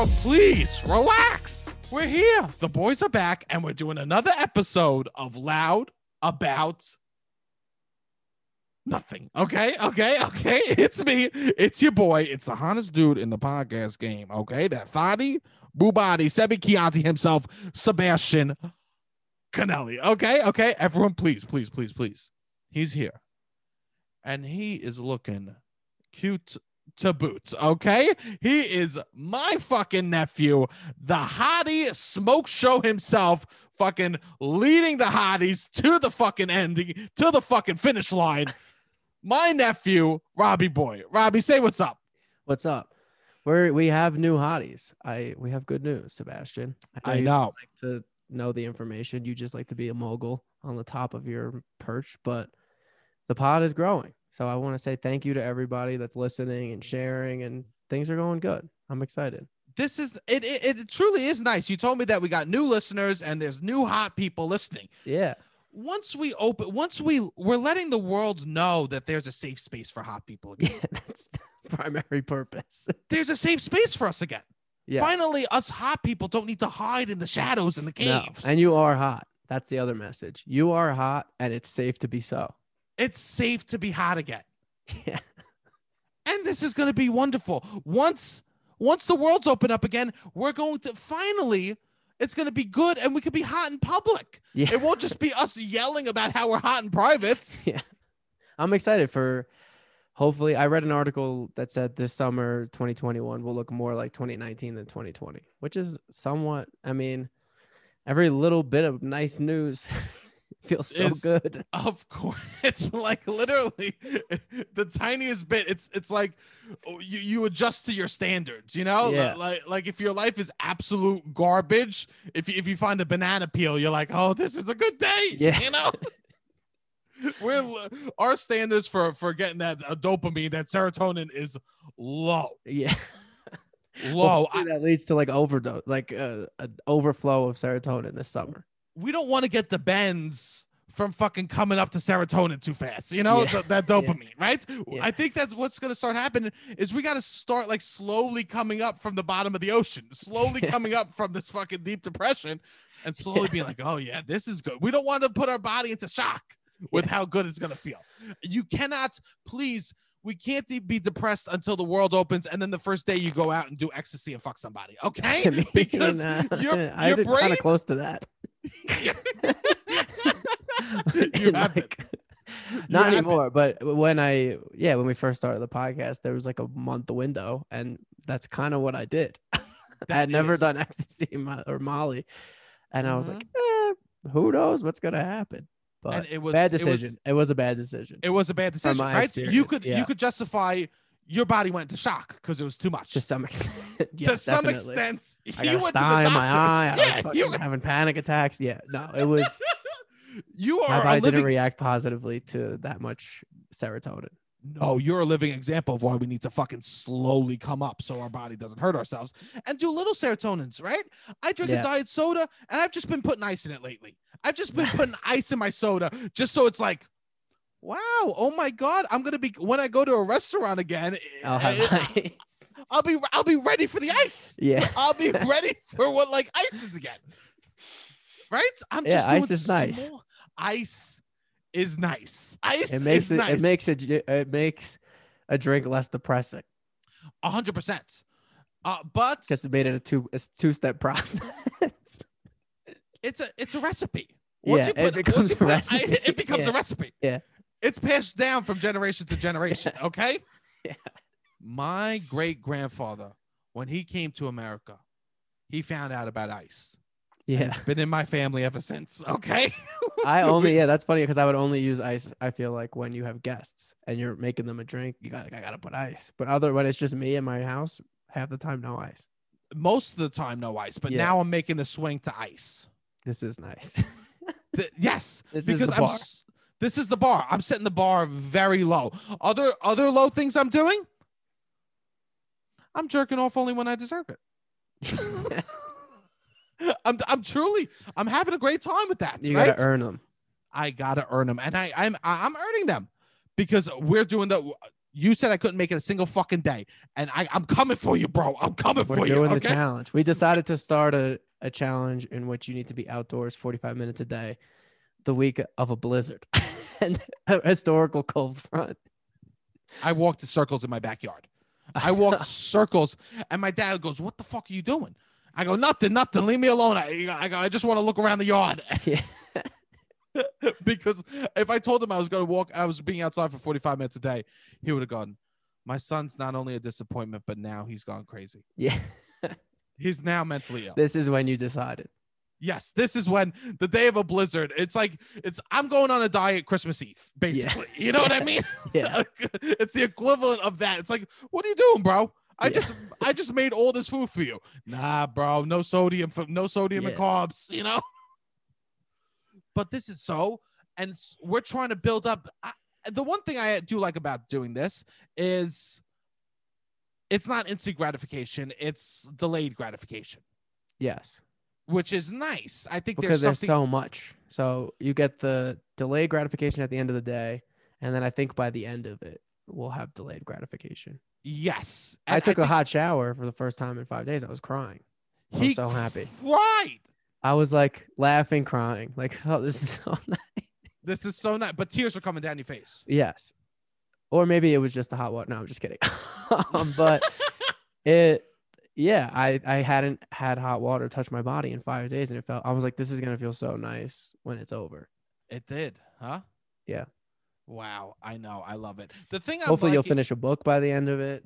Everyone, please relax. We're here. The boys are back, and we're doing another episode of Loud About Nothing. Okay, okay, okay. It's me. It's your boy. It's the hottest dude in the podcast game. Okay, that Fadi Bubadi, Sebi Chianti himself, Sebastian Canelli. Okay, okay. Everyone, please, please, please, please. He's here, and he is looking cute to boots. Okay, he is my fucking nephew, the hottie smoke show himself, fucking leading the hotties to the fucking ending, to the fucking finish line. My nephew, Robbie Boy. Robbie, say what's up. What's up? We're we have new hotties. I we have good news, Sebastian. I you know. like to know the information. You just like to be a mogul on the top of your perch, but the pod is growing. So I want to say thank you to everybody that's listening and sharing, and things are going good. I'm excited. This is it, it. It truly is nice. You told me that we got new listeners and there's new hot people listening. Yeah. Once we open, once we we're letting the world know that there's a safe space for hot people again. Yeah, that's the primary purpose. there's a safe space for us again. Yeah. Finally, us hot people don't need to hide in the shadows in the No. caves. And you are hot. That's the other message. You are hot and it's safe to be so. It's safe to be hot again. Yeah. And this is going to be wonderful. Once once the world's open up again, we're going to finally it's going to be good and we could be hot in public. Yeah. It won't just be us yelling about how we're hot in private. yeah. I'm excited for hopefully I read an article that said this summer 2021 will look more like 2019 than 2020, which is somewhat I mean every little bit of nice news feels so Is- good. Of course, it's like literally the tiniest bit. It's it's like oh, you you adjust to your standards, you know. Yeah. Like like if your life is absolute garbage, if you, if you find a banana peel, you're like, oh, this is a good day. Yeah. you know. We're our standards for for getting that uh, dopamine, that serotonin is low, Yeah. low. Well, that leads to like overdose, like uh, an overflow of serotonin this summer. We don't want to get the bends from fucking coming up to serotonin too fast. You know, Yeah. th- that dopamine, right? Yeah. I think that's what's going to start happening is we got to start like slowly coming up from the bottom of the ocean, slowly coming up from this fucking deep depression and slowly being like, "Oh yeah, this is good." We don't want to put our body into shock with how good it's going to feel. You cannot please we can't be depressed until the world opens and then the first day you go out and do ecstasy and fuck somebody. Okay? I mean, Because uh, your- I your did kind of close to that. you have been. like, not been. anymore but when i yeah when we first started the podcast there was like a month window and that's kind of what i did i had never done ecstasy or molly and i was Mhm. like eh, who knows what's gonna happen but and it was bad it was- decision it was, a bad decision It was a bad decision, right? You could yeah. you could justify your body went into shock because it was too much. to some extent to yeah, some definitely. extent, i you went to the in my doctors. eye i was Yeah, you, having panic attacks yeah no it was you are a body living. didn't react positively to that much serotonin no, oh, you're a living example of why we need to fucking slowly come up so our body doesn't hurt ourselves and do little serotonins, right? I drink a diet soda and I've just been putting ice in it lately. I've just been putting ice in my soda just so it's like, wow, oh my god, I'm gonna be when I go to a restaurant again. i'll eh, have ice. I'll be I'll be ready for the ice. yeah I'll be ready for what like ice is again. Right? I'm Yeah, just ice is nice. Ice is nice. Ice it makes is it nice. it makes it it makes a drink less depressing a hundred percent. Uh, but because it made it a two a two step process. it's a it's a recipe. Yeah, it once becomes you a put- recipe. it becomes a recipe. Yeah. It's passed down from generation to generation. Okay. Yeah. My great grandfather, when he came to America, he found out about ice. Yeah, It's been in my family ever since. Okay. I only yeah that's funny because I would only use ice. I feel like when you have guests and you're making them a drink, you got like I gotta put ice. But other when it's just me in my house, half the time no ice. most of the time no ice, but Yeah. now I'm making the swing to ice. This is nice. Th- yes, This is because the I'm. This is the bar. I'm setting the bar very low. Other other low things I'm doing. I'm jerking off only when I deserve it. I'm I'm truly I'm having a great time with that. you right? gotta earn them. I gotta earn them, and I I'm I'm earning them because we're doing the You said I couldn't make it a single fucking day, and I, I'm coming for you, bro. I'm coming We're for you. doing the Okay? challenge. We decided to start a, a challenge in which you need to be outdoors 45 minutes a day the week of a blizzard and a historical cold front. I walked in circles in my backyard. I walked circles, and my dad goes, "What the fuck are you doing?" I go, "Nothing, nothing. Leave me alone." I, I go, "I just want to look around the yard." Yeah. because if I told him I was going to walk, I was being outside for 45 minutes a day, he would have gone, My son's not only a disappointment, but now he's gone crazy. Yeah. He's now mentally ill. This is when you decided. Yes, this is when the day of a blizzard, it's like, it's, I'm going on a diet Christmas Eve, basically. You know what I mean? Yeah. it's the equivalent of that. It's like, What are you doing, bro? I Yeah. just I just made all this food for you. Nah, bro, no sodium for no sodium and carbs, you know. But this is so, and we're trying to build up. I, the one thing I do like about doing this is it's not instant gratification; it's delayed gratification, Yes. Which is nice. I think Because there's there's so much. So you get the delayed gratification at the end of the day. And then I think by the end of it, we'll have delayed gratification. yes, I took a think hot shower for the first time in five days. I was crying. I was he so happy. Right. I was like laughing, crying, like, oh, this is so nice. This is so nice, but tears are coming down your face. Yes. Or maybe it was just the hot water. No, I'm just kidding. um, but it, yeah, I, I hadn't had hot water touch my body in five days and it felt, I was like, this is going to feel so nice when it's over. It did, huh? Yeah. Wow, I know, I love it. The thing I'm Hopefully you'll finish a book by the end of it.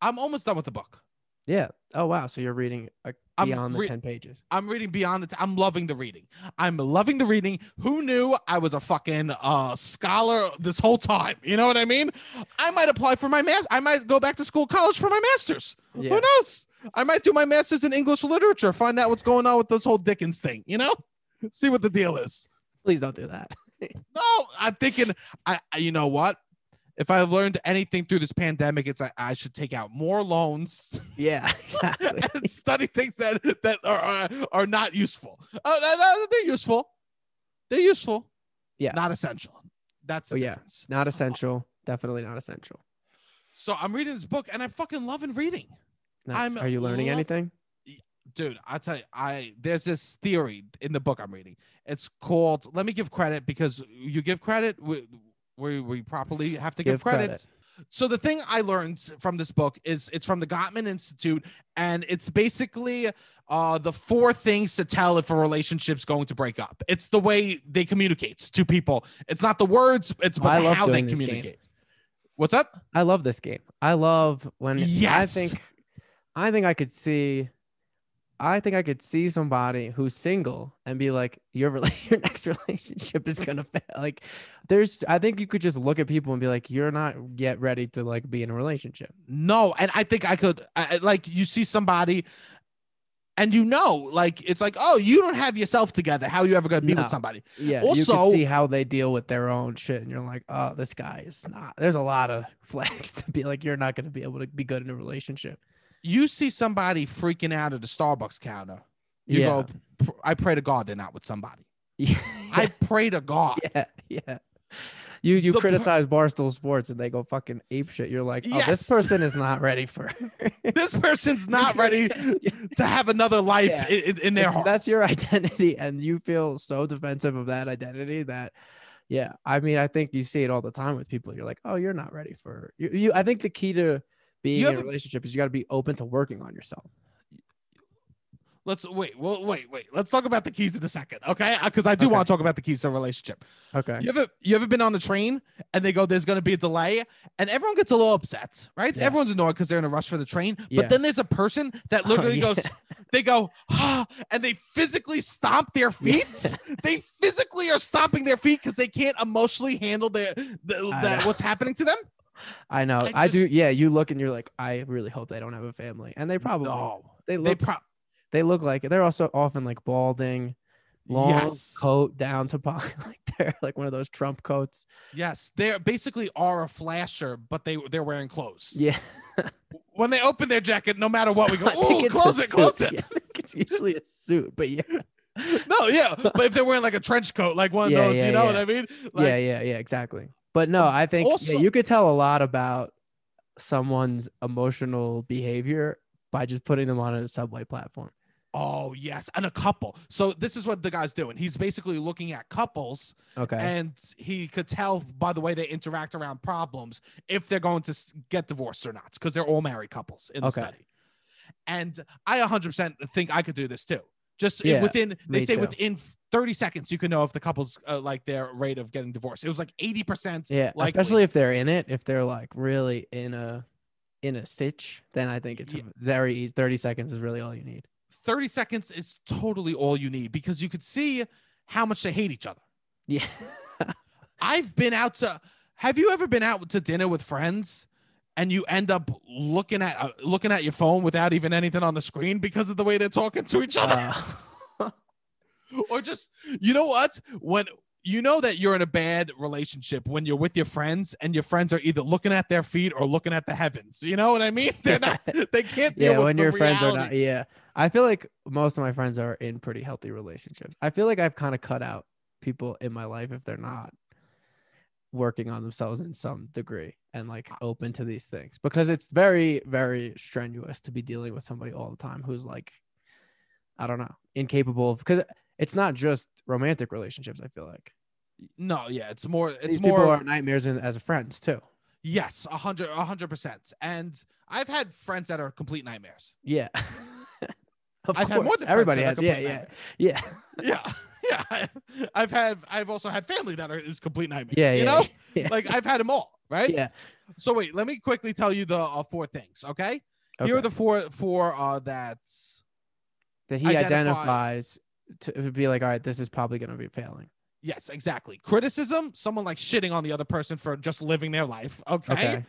I'm almost done with the book. Yeah. Oh, wow. So you're reading uh, I'm beyond the 10 pages. I'm reading beyond the. T- I'm loving the reading. I'm loving the reading. Who knew I was a fucking uh scholar this whole time? You know what I mean? I might apply for my master. I might go back to school, college for my masters. Yeah. Who knows? I might do my masters in English literature. Find out what's going on with this whole Dickens thing. You know, see what the deal is. Please don't do that. No, I'm thinking. I- You know what? If I've learned anything through this pandemic, it's I, I should take out more loans yeah, exactly. and study things that that are are, are not useful. Oh, they're useful. They're useful. Yeah. not essential. That's oh, the Oh, yeah. difference. not essential. Definitely not essential. So I'm reading this book and I'm fucking loving reading, Nice. I'm Are you learning love- anything? dude. I tell you, I there's this theory in the book I'm reading. It's called. Let me give credit because you give credit. We we, we properly have to give, Give credit. credit. So the thing I learned from this book is it's from the Gottman Institute, and it's basically uh, the four things to tell if a relationship's going to break up. It's the way they communicate to people. It's not the words, it's but I how they this game. communicate. What's up? I love this game. I love when Yes. I think I think I could see I think I could see somebody who's single and be like, your your next relationship is gonna fail. Like, there's, I think you could just look at people and be like, you're not yet ready to like be in a relationship. No, and I think I could I, like you see somebody and you know, like it's like, oh, you don't have yourself together. How are you ever gonna be No. with somebody? Yeah, Also- see how they deal with their own shit, and you're like, oh, this guy is not. There's a lot of flags to be like, you're not gonna be able to be good in a relationship. You see somebody freaking out at the Starbucks counter. You yeah, go, I pray to God they're not with somebody. yeah, I pray to God. yeah, yeah. You you The per- criticize Barstool Sports and they go fucking ape shit. You're like, oh, Yes. this person is not ready for. This person's not ready to have another life Yeah. in, in- their heart. That's your identity, and you feel so defensive of that identity that, yeah. I mean, I think you see it all the time with people. You're like, oh, you're not ready for you. you I think the key to being You in a relationship is you got to be open to working on yourself. Let's wait. Well, wait, wait. Let's talk about the keys in a second, okay? Because I do Okay. want to talk about the keys to a relationship. Okay. You ever you ever been on the train and they go, "There's going to be a delay," and everyone gets a little upset, right? Yes. Everyone's annoyed because they're in a rush for the train. But then there's a person that Oh, literally yeah. goes, they go, ah, and they physically stomp their feet. they physically are stomping their feet because they can't emotionally handle their the, know. what's happening to them. I know. I I, do. Yeah. You look and you're like, I really hope they don't have a family, and they probably No, they they look pro- they look like it. They're also often like balding, long yes, coat down to po- like they're like one of those Trump coats. yes, they basically are a flasher, but they they're wearing clothes. Yeah. When they open their jacket, no matter what, we go, oh, close it, close it. Yeah, I think it's usually a suit, but yeah. No, yeah, but if they're wearing like a trench coat, like one Yeah, of those, yeah, you know what I mean? Like, yeah, yeah, yeah, exactly. But no, um, I think yeah, you could tell a lot about someone's emotional behavior by just putting them on a subway platform. Oh yes, and a couple. So this is what the guy's doing. He's basically looking at couples, Okay. and he could tell by the way they interact around problems if they're going to get divorced or not, because they're all married couples in the Okay. study. And I 100% think I could do this too. Just Yeah, within, they say too. within 30 seconds, you can know if the couple's uh, like their rate of getting divorced. It was like 80%. yeah, likely. especially if they're in it, if they're like really in a in a sitch, then I think it's Yeah. very easy. 30 seconds is really all you need. 30 seconds is totally all you need because you could see how much they hate each other. Yeah. I've been out to. Have you ever been out to dinner with friends and you end up looking at uh, looking at your phone without even anything on the screen because of the way they're talking to each other, Uh, or just you know what when you know that you're in a bad relationship when you're with your friends and your friends are either looking at their feet or looking at the heavens. You know what I mean? They're not. They can't deal yeah, with when your friends are not. Yeah, I feel like most of my friends are in pretty healthy relationships. I feel like I've kind of cut out people in my life if they're not working on themselves in some degree and like open to these things because it's very very strenuous to be dealing with somebody all the time who's like I don't know incapable of because it's not just romantic relationships. I feel like No, yeah, it's more. It's these more. people are nightmares in, as friends too. Yes, a hundred, a hundred percent. And I've had friends that are complete nightmares. Yeah. of I've course, had more everybody has. Yeah, yeah, yeah, Yeah, yeah. I've had, I've also had family that are is complete nightmares. yeah, you yeah, know, yeah. like I've had them all. Right. yeah. So wait, let me quickly tell you the uh, four things. Okay? okay? Here are the four, four uh, that. that he identify- identifies to to be like, all right, this is probably going to be failing. Yes, exactly. Criticism, someone like shitting on the other person for just living their life. Okay. Okay.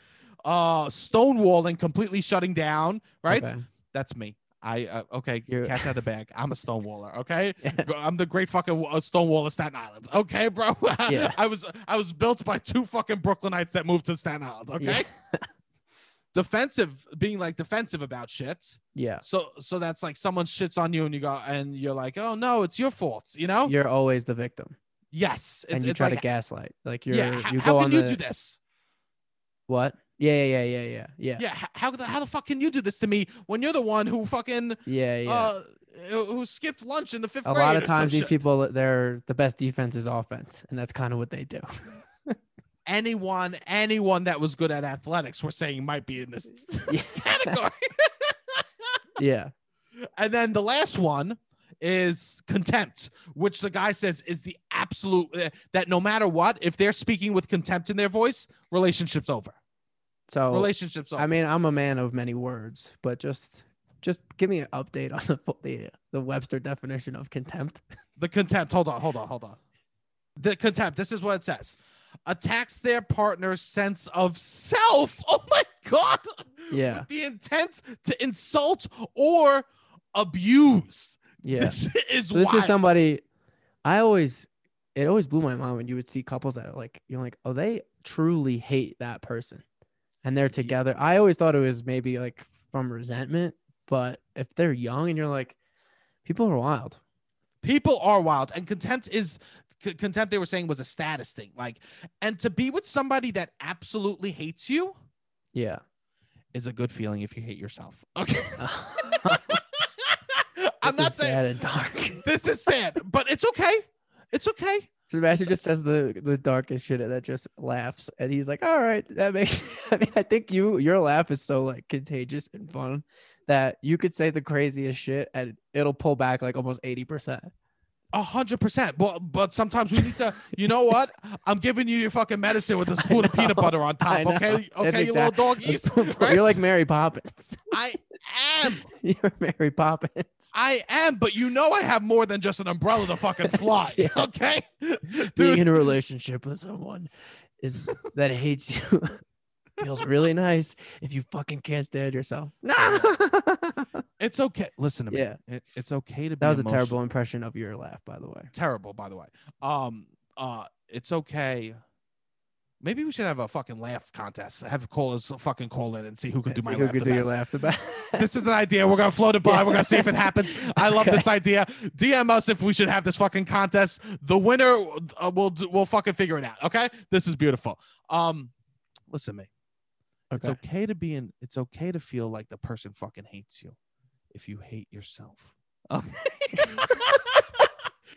Uh, stonewalling, completely shutting down. Right. Okay. That's me. I uh, okay. You're- Cat's out of the bag. I'm a stonewaller. Okay. I'm the great fucking uh, Stonewall of Staten Island. Okay, bro. Yeah. I was I was built by two fucking Brooklynites that moved to Staten Island. Okay. Yeah. defensive, being like defensive about shit. Yeah. So so that's like someone shits on you and you go and you're like, oh no, it's your fault. You know? You're always the victim, yes. It's, and you try like, to gaslight. Like you're, yeah. h- you how go can on you the do this? what? Yeah, yeah, yeah, yeah, yeah, yeah. How the how the fuck can you do this to me when you're the one who fucking yeah, yeah. uh who skipped lunch in the fifth a lot of times, these shit? people, they're the best defense is offense, and that's kind of what they do. anyone anyone that was good at athletics we're saying might be in this Yeah. category. yeah. and then the last one is contempt, which the guy says is the absolute uh, that no matter what, if they're speaking with contempt in their voice, relationship's over. So Relationship's. I mean, I'm a man of many words, but just just give me an update on the the the Webster definition of contempt. the contempt. Hold on, hold on, hold on. The contempt. This is what it says. Attacks their partner's sense of self. Oh my god. Yeah. With the intent to insult or abuse. Yeah. This is So this wild. is somebody I always it always blew my mind when you would see couples that are like you're like, oh, they truly hate that person. And they're together. I always thought it was maybe like from resentment, but if they're young and you're like, people are wild. people are wild and contempt is c- contempt they were saying was a status thing like and to be with somebody that absolutely hates you Yeah. is a good feeling if you hate yourself okay i'm This not is saying sad and dark. this is sad but it's okay it's okay Sebastian just says the the darkest shit and that just laughs, and he's like, "All right, that makes." I mean, I think you your laugh is so like contagious and fun that you could say the craziest shit and it'll pull back like almost eighty percent. A hundred percent. But but sometimes we need to. You know what? I'm giving you your fucking medicine with a spoon of peanut butter on top. Okay, okay, you little doggies. You're like Mary Poppins. I am. You're Mary Poppins. I am. But you know, I have more than just an umbrella to fucking fly. Yeah. Okay, Being in a relationship with someone is that hates you feels really nice if you fucking can't stand yourself. It's okay. Listen to me. Yeah. It- it's okay to be. That was a terrible impression of your laugh, by the way. Terrible, by the way. Um. Uh. It's okay. Maybe we should have a fucking laugh contest. Have callers fucking call in and see who could do my who laugh the do your laugh the best. This is an idea. We're gonna float it by. We're gonna see if it happens. I love Okay. this idea. DM us if we should have this fucking contest. The winner, uh, we'll we'll fucking figure it out. Okay. This is beautiful. Um, listen to me. It's Okay. okay to be in. It's okay to feel like the person fucking hates you, if you hate yourself. Okay.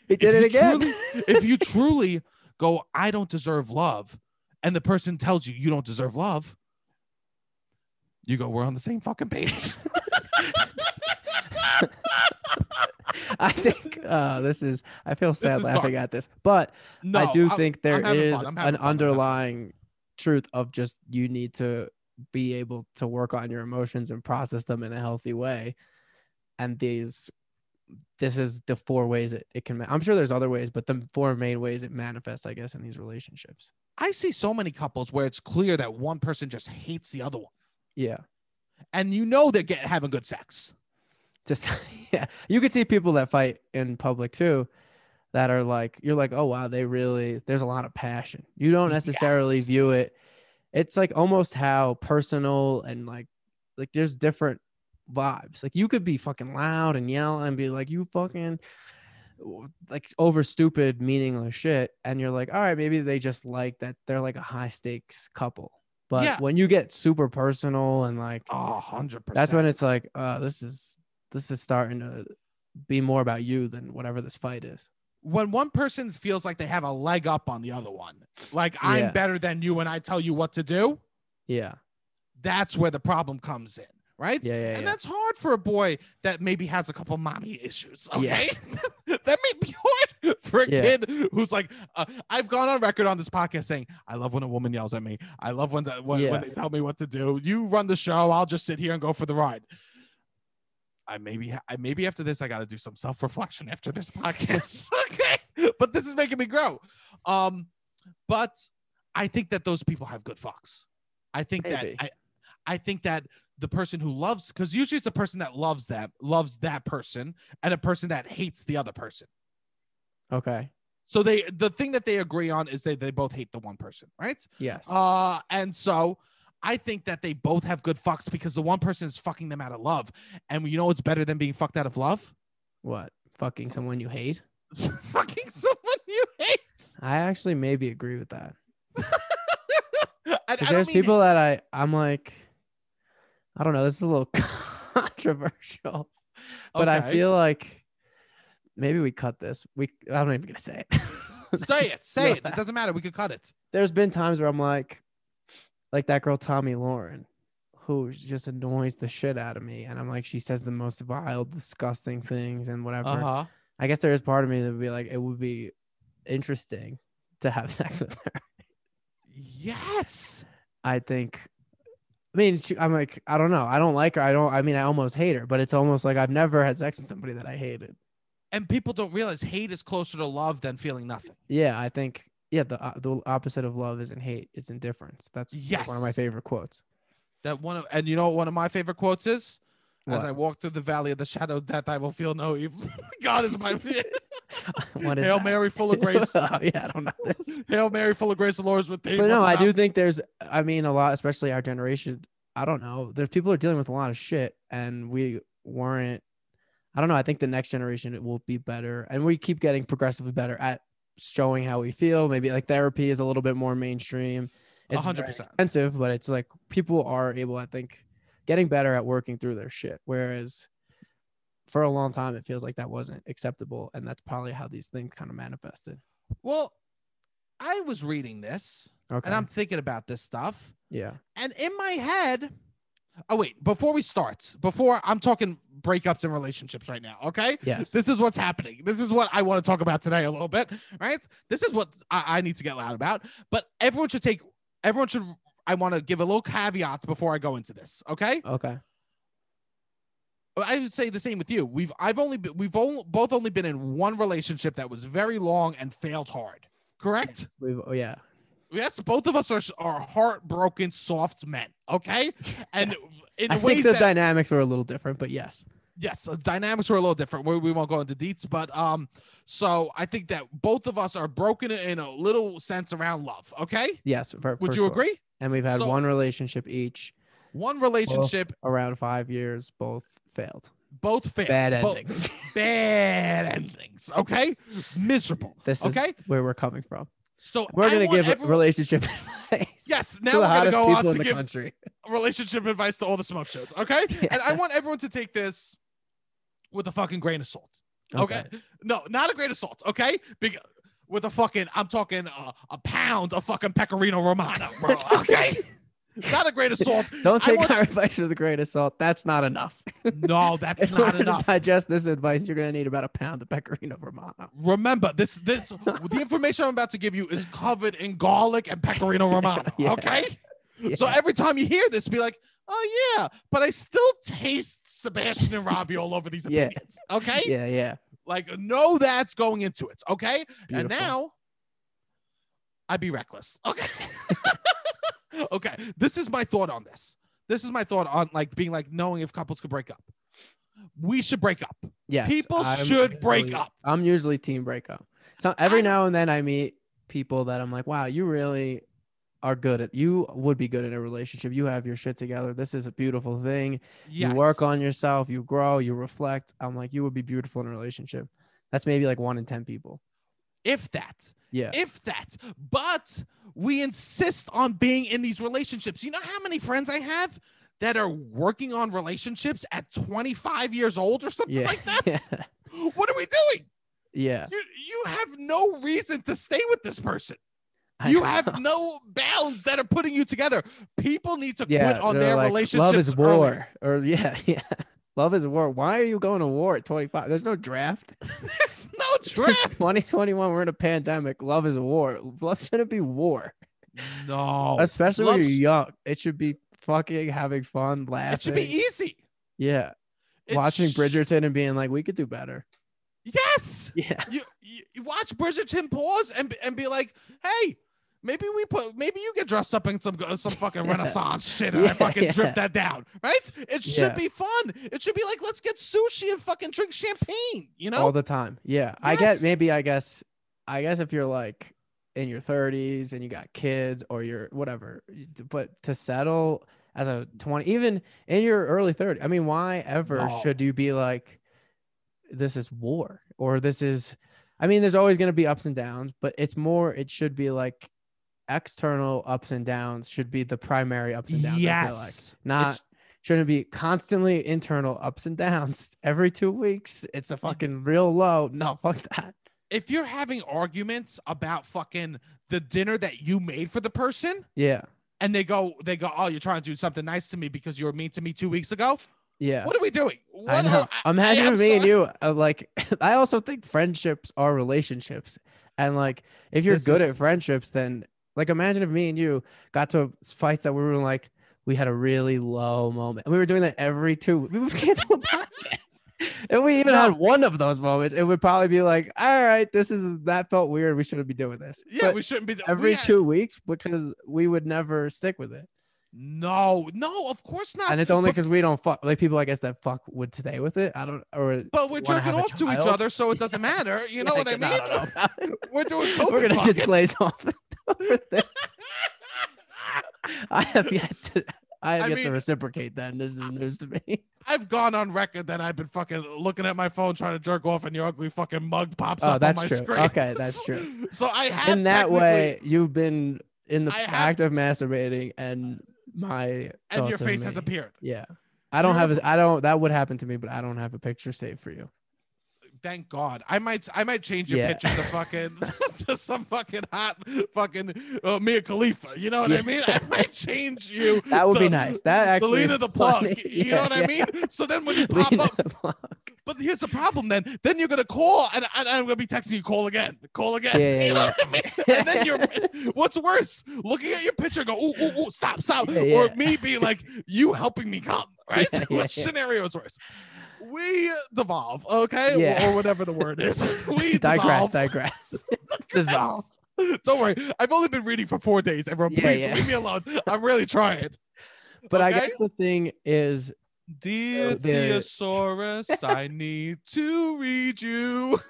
He If did it you again. truly- if you truly go, I don't deserve love, and the person tells you you don't deserve love, you go, we're on the same fucking page. I think uh, this is. I feel sad laughing dark. at this, but no, I do I'm- think there is fun, I'm having an fun, I'm having fun. underlying truth of just you need to be able to work on your emotions and process them in a healthy way. And these, this is the four ways it, it can. ma- I'm sure there's other ways, but the four main ways it manifests, I guess, in these relationships. I see so many couples where it's clear that one person just hates the other one, Yeah. and you know they're getting having good sex. Just yeah. You could see people that fight in public too that are like you're like, oh wow, they really there's a lot of passion. You don't necessarily Yes. view it. It's like almost how personal and like like there's different vibes. Like you could be fucking loud and yell and be like, you fucking like over stupid, meaningless shit. And you're like, all right, maybe they just like that they're like a high stakes couple. But Yeah. when you get super personal and like Oh, 100 percent. that's when it's like, uh, this is this is starting to be more about you than whatever this fight is. When one person feels like they have a leg up on the other one, like I'm better than you and I tell you what to do, Yeah. that's where the problem comes in, right? Yeah. Yeah. And yeah. that's hard for a boy that maybe has a couple mommy issues. Yeah. Okay. that may be hard for a Yeah. kid who's like, uh, I've gone on record on this podcast saying, I love when a woman yells at me. I love when, the, when, Yeah. when they tell me what to do. You run the show. I'll just sit here and go for the ride. I maybe, I maybe after this, I got to do some self reflection after this podcast. okay. But this is making me grow. Um, but I think that those people have good fucks. I think Maybe. that I, I think that the person who loves because usually it's a person that loves that loves that person and a person that hates the other person okay. so they the thing that they agree on is they, they both hate the one person right Yes. uh and so i think that they both have good fucks because the one person is fucking them out of love and you know what's better than being fucked out of love what? Fucking someone you hate? fucking someone you hate I actually maybe agree with that. I Because there's mean- people that I I'm like, I don't know. This is a little controversial, but I feel like maybe we cut this. We I'm not even gonna say it. say it say it it doesn't matter we could cut it there's been times where I'm like, like that girl Tomi Lahren, who just annoys the shit out of me, and I'm like, she says the most vile, disgusting things and whatever. uh-huh I guess there is part of me that would be like, it would be interesting to have sex with her. yes I think. I mean, she, I'm like, I don't know. I don't like her. I don't. I mean, I almost hate her, but it's almost like I've never had sex with somebody that I hated. and people don't realize hate is closer to love than feeling nothing Yeah, I think. Yeah, the uh, the opposite of love isn't hate; it's indifference. That's yes. one of my favorite quotes. that one of and you know what one of my favorite quotes is as i walk through the valley of the shadow of death i will feel no evil god is my what is hail that? mary full of grace oh, yeah, I don't know this. hail mary full of grace the lord is with thee But no, I do think there's. I mean, a lot, especially our generation. I don't know. There's people are dealing with a lot of shit, and we weren't. I don't know. I think the next generation it will be better, and we keep getting progressively better at showing how we feel. Maybe like therapy is a little bit more mainstream. It's 100%. expensive, but it's like people are able, I think, getting better at working through their shit. Whereas for a long time, it feels like that wasn't acceptable, and that's probably how these things kind of manifested. well i was reading this Okay. and i'm thinking about this stuff yeah. and in my head oh wait before we start before i'm talking breakups and relationships right now okay Yes. this is what's happening. This is what I want to talk about today a little bit, right? This is what I, I need to get loud about. But everyone should take, everyone should, I want to give a little caveat before I go into this, okay? Okay. I would say the same with you. We've, I've only, been, we've only, both only been in one relationship that was very long and failed hard, correct? Yes, we've, oh, yeah. Yes, both of us are, are heartbroken, soft men, okay? And in I think the that, dynamics were a little different, but yes. yes, the dynamics were a little different. We, we won't go into deets, but um, so I think that both of us are broken in a little sense around love. Okay, Yes. For, would for you sure. agree? And we've had So- one relationship each One relationship, around five years, both failed. both failed, Bad both- endings. bad endings. Okay, miserable. this is Okay. where we're coming from. So We're I gonna give everyone- relationship advice. Yes, now we're gonna go on to the give country. relationship advice to all the smoke shows. Okay, and I want everyone to take this with a fucking grain of salt. Okay, no, not a grain of salt. Okay, Big, with a fucking, I'm talking uh, a pound of fucking pecorino romano, bro. Okay, not a great assault. Don't take want our advice with a great assault. That's not enough. No, that's not to enough. digest this advice, you're gonna need about a pound of pecorino romano. Remember, this this the information I'm about to give you is covered in garlic and pecorino romano. Yeah. Okay. So every time you hear this, be like, oh yeah, but I still taste Sebastian and Robbie all over these Yeah. opinions. Okay. yeah, yeah. Like, know that's going into it. Okay. Beautiful. And now I'd be reckless. Okay. okay. This is my thought on this. This is my thought on like being like knowing if couples could break up. We should break up. Yes, People should break up. I'm usually team breakup. So every I- now and then I meet people that I'm like, wow, you really are good at you would be good in a relationship. You have your shit together. This is a beautiful thing. Yes. You work on yourself, you grow, you reflect. I'm like, you would be beautiful in a relationship. That's maybe like one in 10 people. If that. Yeah. if that. But we insist on being in these relationships. You know how many friends I have that are working on relationships at 25 years old or something Yeah. like that? yeah. What are we doing? Yeah. You, you have no reason to stay with this person. I You know. have no bounds that are putting you together. People need to yeah, quit on their like, relationships. Love is war. Or yeah, yeah. Love is war. Why are you going to war at 25? There's no draft. There's no It's draft. 2021. We're in a pandemic. Love is war. Love shouldn't be war. No. Especially when you're young. It should be fucking having fun, laughing. It should be easy. Yeah. It Watching sh- Bridgerton and being like, we could do better. Yes. Yeah. you, you, you watch Bridgerton pause and and be like, hey, maybe we put maybe you get dressed up in some uh, some fucking Yeah. Renaissance shit and Yeah, I fucking yeah. drip that down, right? It should be fun. It should be like let's get sushi and fucking drink champagne. You know? All the time. Yeah. I Yes. get maybe I guess I guess if you're like in your 30s and you got kids or you're whatever, but to settle as a 20 even in your early 30s. I mean, why ever No. should you be like this is war or this is I mean, there's always going to be ups and downs, but it's more it should be like external ups and downs should be the primary ups and downs. I feel like. yes. not It's- shouldn't be constantly internal ups and downs every two weeks. It's a fucking real low. No, fuck that. if you're having arguments about fucking the dinner that you made for the person Yeah, and they go they go oh you're trying to do something nice to me because you were mean to me two weeks ago yeah. what are we doing what I know. are- Imagine I'm if me and you, uh, like, I also think friendships are relationships, and like, if you're This good is- at friendships, then like, imagine if me and you got to fights that we were like, we had a really low moment, and we were doing that every two. We would cancel the podcast. And we even No. had one of those moments, it would probably be like, all right, this is that felt weird. We shouldn't be doing this. yeah But we shouldn't be every we had- two weeks because we would never stick with it. No no of course not And it's only because we don't fuck like people I guess that fuck would stay with it. I don't or But we're jerking off to each other, so it doesn't matter. You know Yeah, what I mean? no, no, no. We're doing COVID We're gonna just glaze off. I have yet to I have I yet to reciprocate that. and This is news to me. I've gone on record that I've been fucking looking at my phone trying to jerk off, and your ugly fucking mug pops Oh, up that's on my true. screen. Okay, that's true. So I have In that way, you've been in the I have- act of masturbating and my and your face has appeared. Yeah. I don't You're have a, I don't that would happen to me, but I don't have a picture saved for you. Thank God. I might I might change your Yeah. picture to fucking to some fucking hot fucking uh, Mia Khalifa. You know what I mean? I might change you. That would be nice. That actually The Lena of the plug. funny. You Yeah, know what I mean? So then when you pop Lena up, the plug. But here's the problem then. Then you're gonna call and, and I'm gonna be texting you, call again, call again. Yeah, you know yeah. I mean? And then you're what's worse? Looking at your picture, go, ooh, ooh, ooh, stop, stop. Yeah, Or me being like, you helping me come, right? Which scenario is worse? We devolve, okay? Yeah. Or whatever the word is. we digress, digress. Dissolve. Don't worry. I've only been reading for four days. Everyone, please leave me alone. I'm really trying. But I guess the thing is, Dear the- Thesaurus, I need to read you.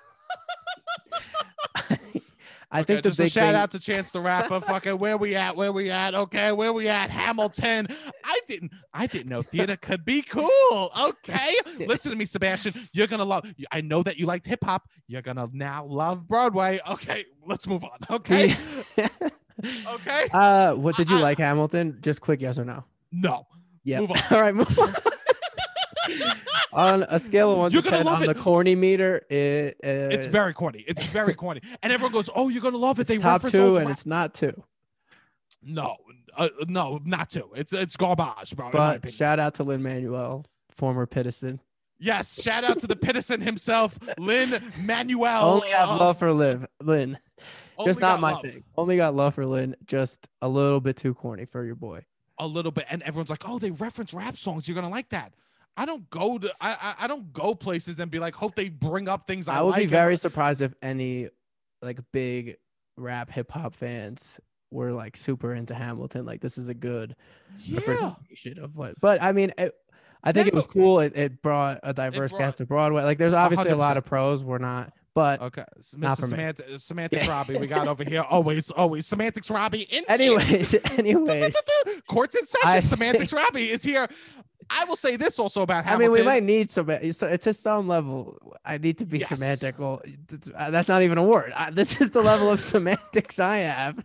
I Okay, think the just a shout thing, out to Chance the Rapper. fucking where we at? Where we at? Okay, where we at? Hamilton. I didn't. I didn't know theater could be cool. Okay, listen to me, Sebastian. You're gonna love. I know that you liked hip hop. You're gonna now love Broadway. Okay, let's move on. Okay, okay. uh, what did you I- like, Hamilton? Just quick, yes or no? No, Yeah. All right, move on. On a scale of one You're to ten, on it. the corny meter, it, uh, it's very corny. It's very corny, and everyone goes, "Oh, you're gonna love it." it's They top two, and it's not two. no, uh, no, not two. It's it's garbage, bro. But shout out to Lin Manuel, former Pitison. Yes, shout out to the Pitison himself, Lin Manuel. Only have love for Liv, Lin. only Just not my love. thing. Only got love for Lin. Just a little bit too corny for your boy. A little bit, and everyone's like, "Oh, they reference rap songs. You're gonna like that." I don't go to I I, I don't go places and be like, hope they bring up things I, I would like be and- very surprised if any like big rap hip hop fans were like super into Hamilton. Like this is a good yeah. representation of what. But I mean, it, I think Yeah, it was cool. It, it brought a diverse brought- cast to Broadway. Like there's obviously a lot of pros. We're not, but Okay, s- Not Mr. for me. Samantha, uh, Semantics Yeah. Robbie, we got over here. Always, always Semantics Robbie. In anyways, anyways. courts in session. I Semantics Robbie is here. I will say this also about I mean, we might need some. So to some level, I need to be Yes. semantical. That's- uh, not even a word. I, this is the level of semantics I have,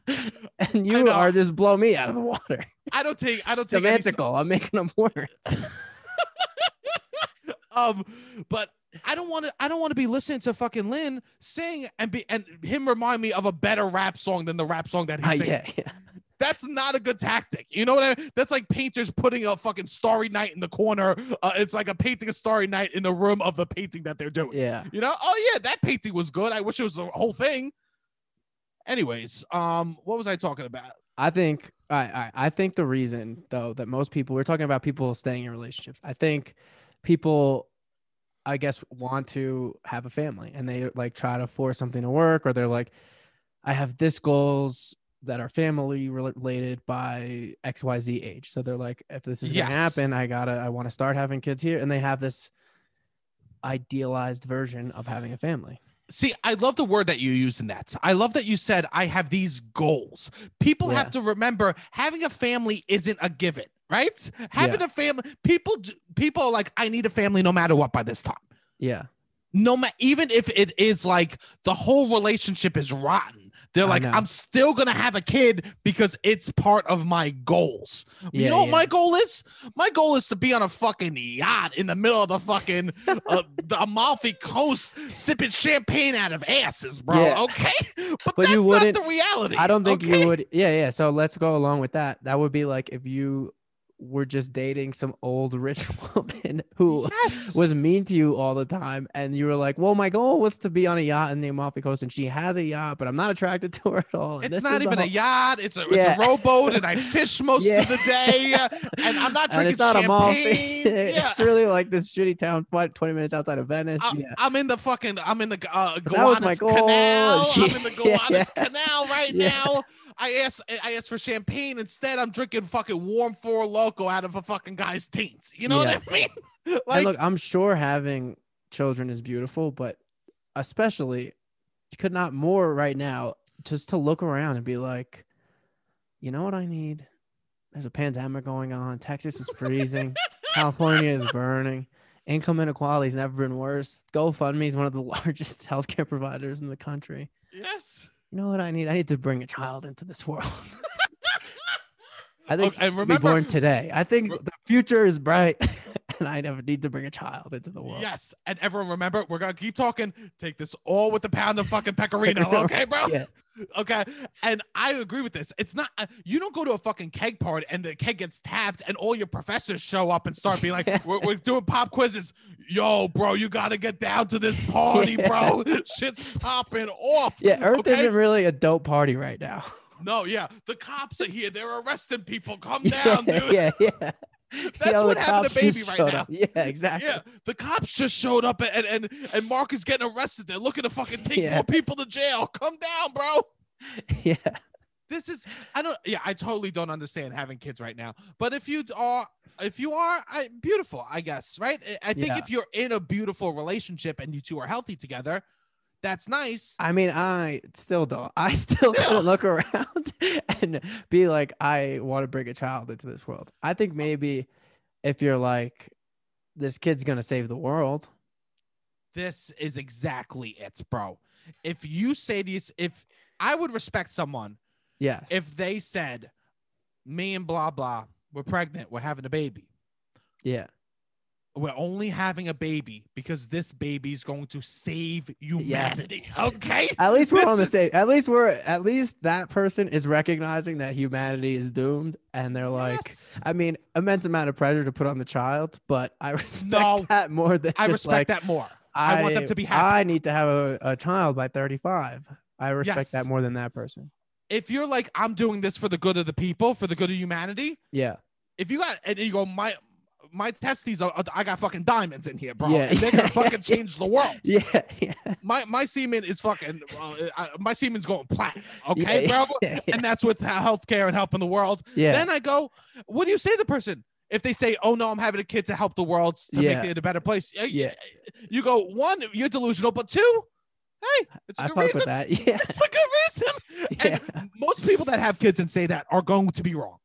and you are just blow me out of the water. I don't take. I don't take any Semantical. I'm making them words. um but i don't want to i don't want to be listening to fucking lin sing and be and him remind me of a better rap song than the rap song that Uh, he's singing yeah, yeah. That's not a good tactic. You know what i mean? That's like painters putting a fucking starry night in the corner. Uh, it's like a painting a starry night in the room of the painting that they're doing. Yeah. you know? Oh yeah that painting was good. I wish it was the whole thing. Anyways um what was i talking about? I think I, I I think the reason though that most people we're talking about people staying in relationships. I think people I guess want to have a family and they like try to force something to work or they're like I have this goals that are family related by XYZ age. So they're like if this is gonna happen, I got to I want to start having kids here and they have this idealized version of having a family. See, I love the word that you use in that. I love that you said, I have these goals. People Yeah. have to remember having a family isn't a given, right? Having a family, people, people are like, I need a family no matter what by this time. Yeah. No matter, even if it is like the whole relationship is rotten, they're like. I'm still gonna have a kid because it's part of my goals. you Yeah, know what my goal is? My goal is to be on a fucking yacht in the middle of the fucking uh, the Amalfi Coast, sipping champagne out of asses, bro. Yeah. Okay, but, But you that's not the reality. I don't think okay? you would. Yeah, yeah. So let's go along with that. That would be like if you were just dating some old rich woman who Yes. was mean to you all the time, and you were like, "Well, my goal was to be on a yacht in the Amalfi Coast, and she has a yacht, but I'm not attracted to her at all." and It's not even a whole- yacht. It's a it's Yeah. a rowboat, and I fish most Yeah. of the day. And I'm not drinking it's not champagne. yeah, it's really like this shitty town, 20 minutes outside of Venice. I'm, yeah. I'm in the fucking. I'm in the uh, But that was my Gowanus Canal. she- I'm in the Gowanus. Canal right now. I asked. I asked for champagne. Instead, I'm drinking fucking warm four loko out of a fucking guy's taints. You know what I mean? and look, I'm sure having children is beautiful, but especially you could not more right now just to look around and be like, you know what I need? There's a pandemic going on. Texas is freezing. California is burning. Income inequality has never been worse. GoFundMe is one of the largest healthcare providers in the country. yes. You know what I need? I need to bring a child into this world. I think Okay, and be born today. I think the future is bright, and I never need to bring a child into the world. Yes, and everyone remember, we're gonna keep talking. Take this all with the pound of fucking pecorino, okay, bro? Yeah. Okay, and I agree with this. It's not uh, you don't go to a fucking keg party and the keg gets tapped, and all your professors show up and start being like, we're, "We're doing pop quizzes." Yo, bro, you gotta get down to this party, Yeah. bro. Shit's popping off. Yeah, Earth okay? isn't really a dope party right now. No, yeah, the cops are here. They're arresting people. Come down, yeah, dude. yeah, yeah. That's what happened to baby right now. up. Yeah, exactly. Yeah, the cops just showed up and and and Mark is getting arrested. They're looking to fucking take Yeah. more people to jail. Come down, bro. Yeah. This is I don't yeah, I totally don't understand having kids right now. But if you are if you are I, beautiful, I guess, right? I- I think Yeah. if you're in a beautiful relationship and you two are healthy together, That's nice. I mean, I still don't. I still couldn't look around and be like, I want to bring a child into this world. I think maybe if you're like, this kid's gonna save the world. This is exactly it, bro. If you say these, if I would respect someone Yes. if they said, me and blah blah, we're pregnant, we're having a baby. yeah. We're only having a baby because this baby's going to save humanity. Okay. At least we're This on the is- same. At least we're. At least that person is recognizing that humanity is doomed, and they're like, Yes. I mean, immense amount of pressure to put on the child, but I respect No. that more than I respect like, that more. I want them to be happy. I need to have a, a child by 35. I respect Yes. that more than that person. If you're like, I'm doing this for the good of the people, for the good of humanity, Yeah. if you got and you go, my my testes are I got fucking diamonds in here, bro. Yeah, and they're gonna fucking change the world. Yeah. Yeah. My my semen is fucking uh, I, my semen's going platinum. Okay, yeah, bro. Yeah. And that's with healthcare and helping the world. yeah. Then I go, what do you say to the person? If they say, "Oh no, I'm having a kid to help the world to make it a better place," Yeah. you go one, you're delusional, but two, hey, it's a I good reason. with that. Yeah. It's a good reason. Yeah. And most people that have kids and say that are going to be wrong.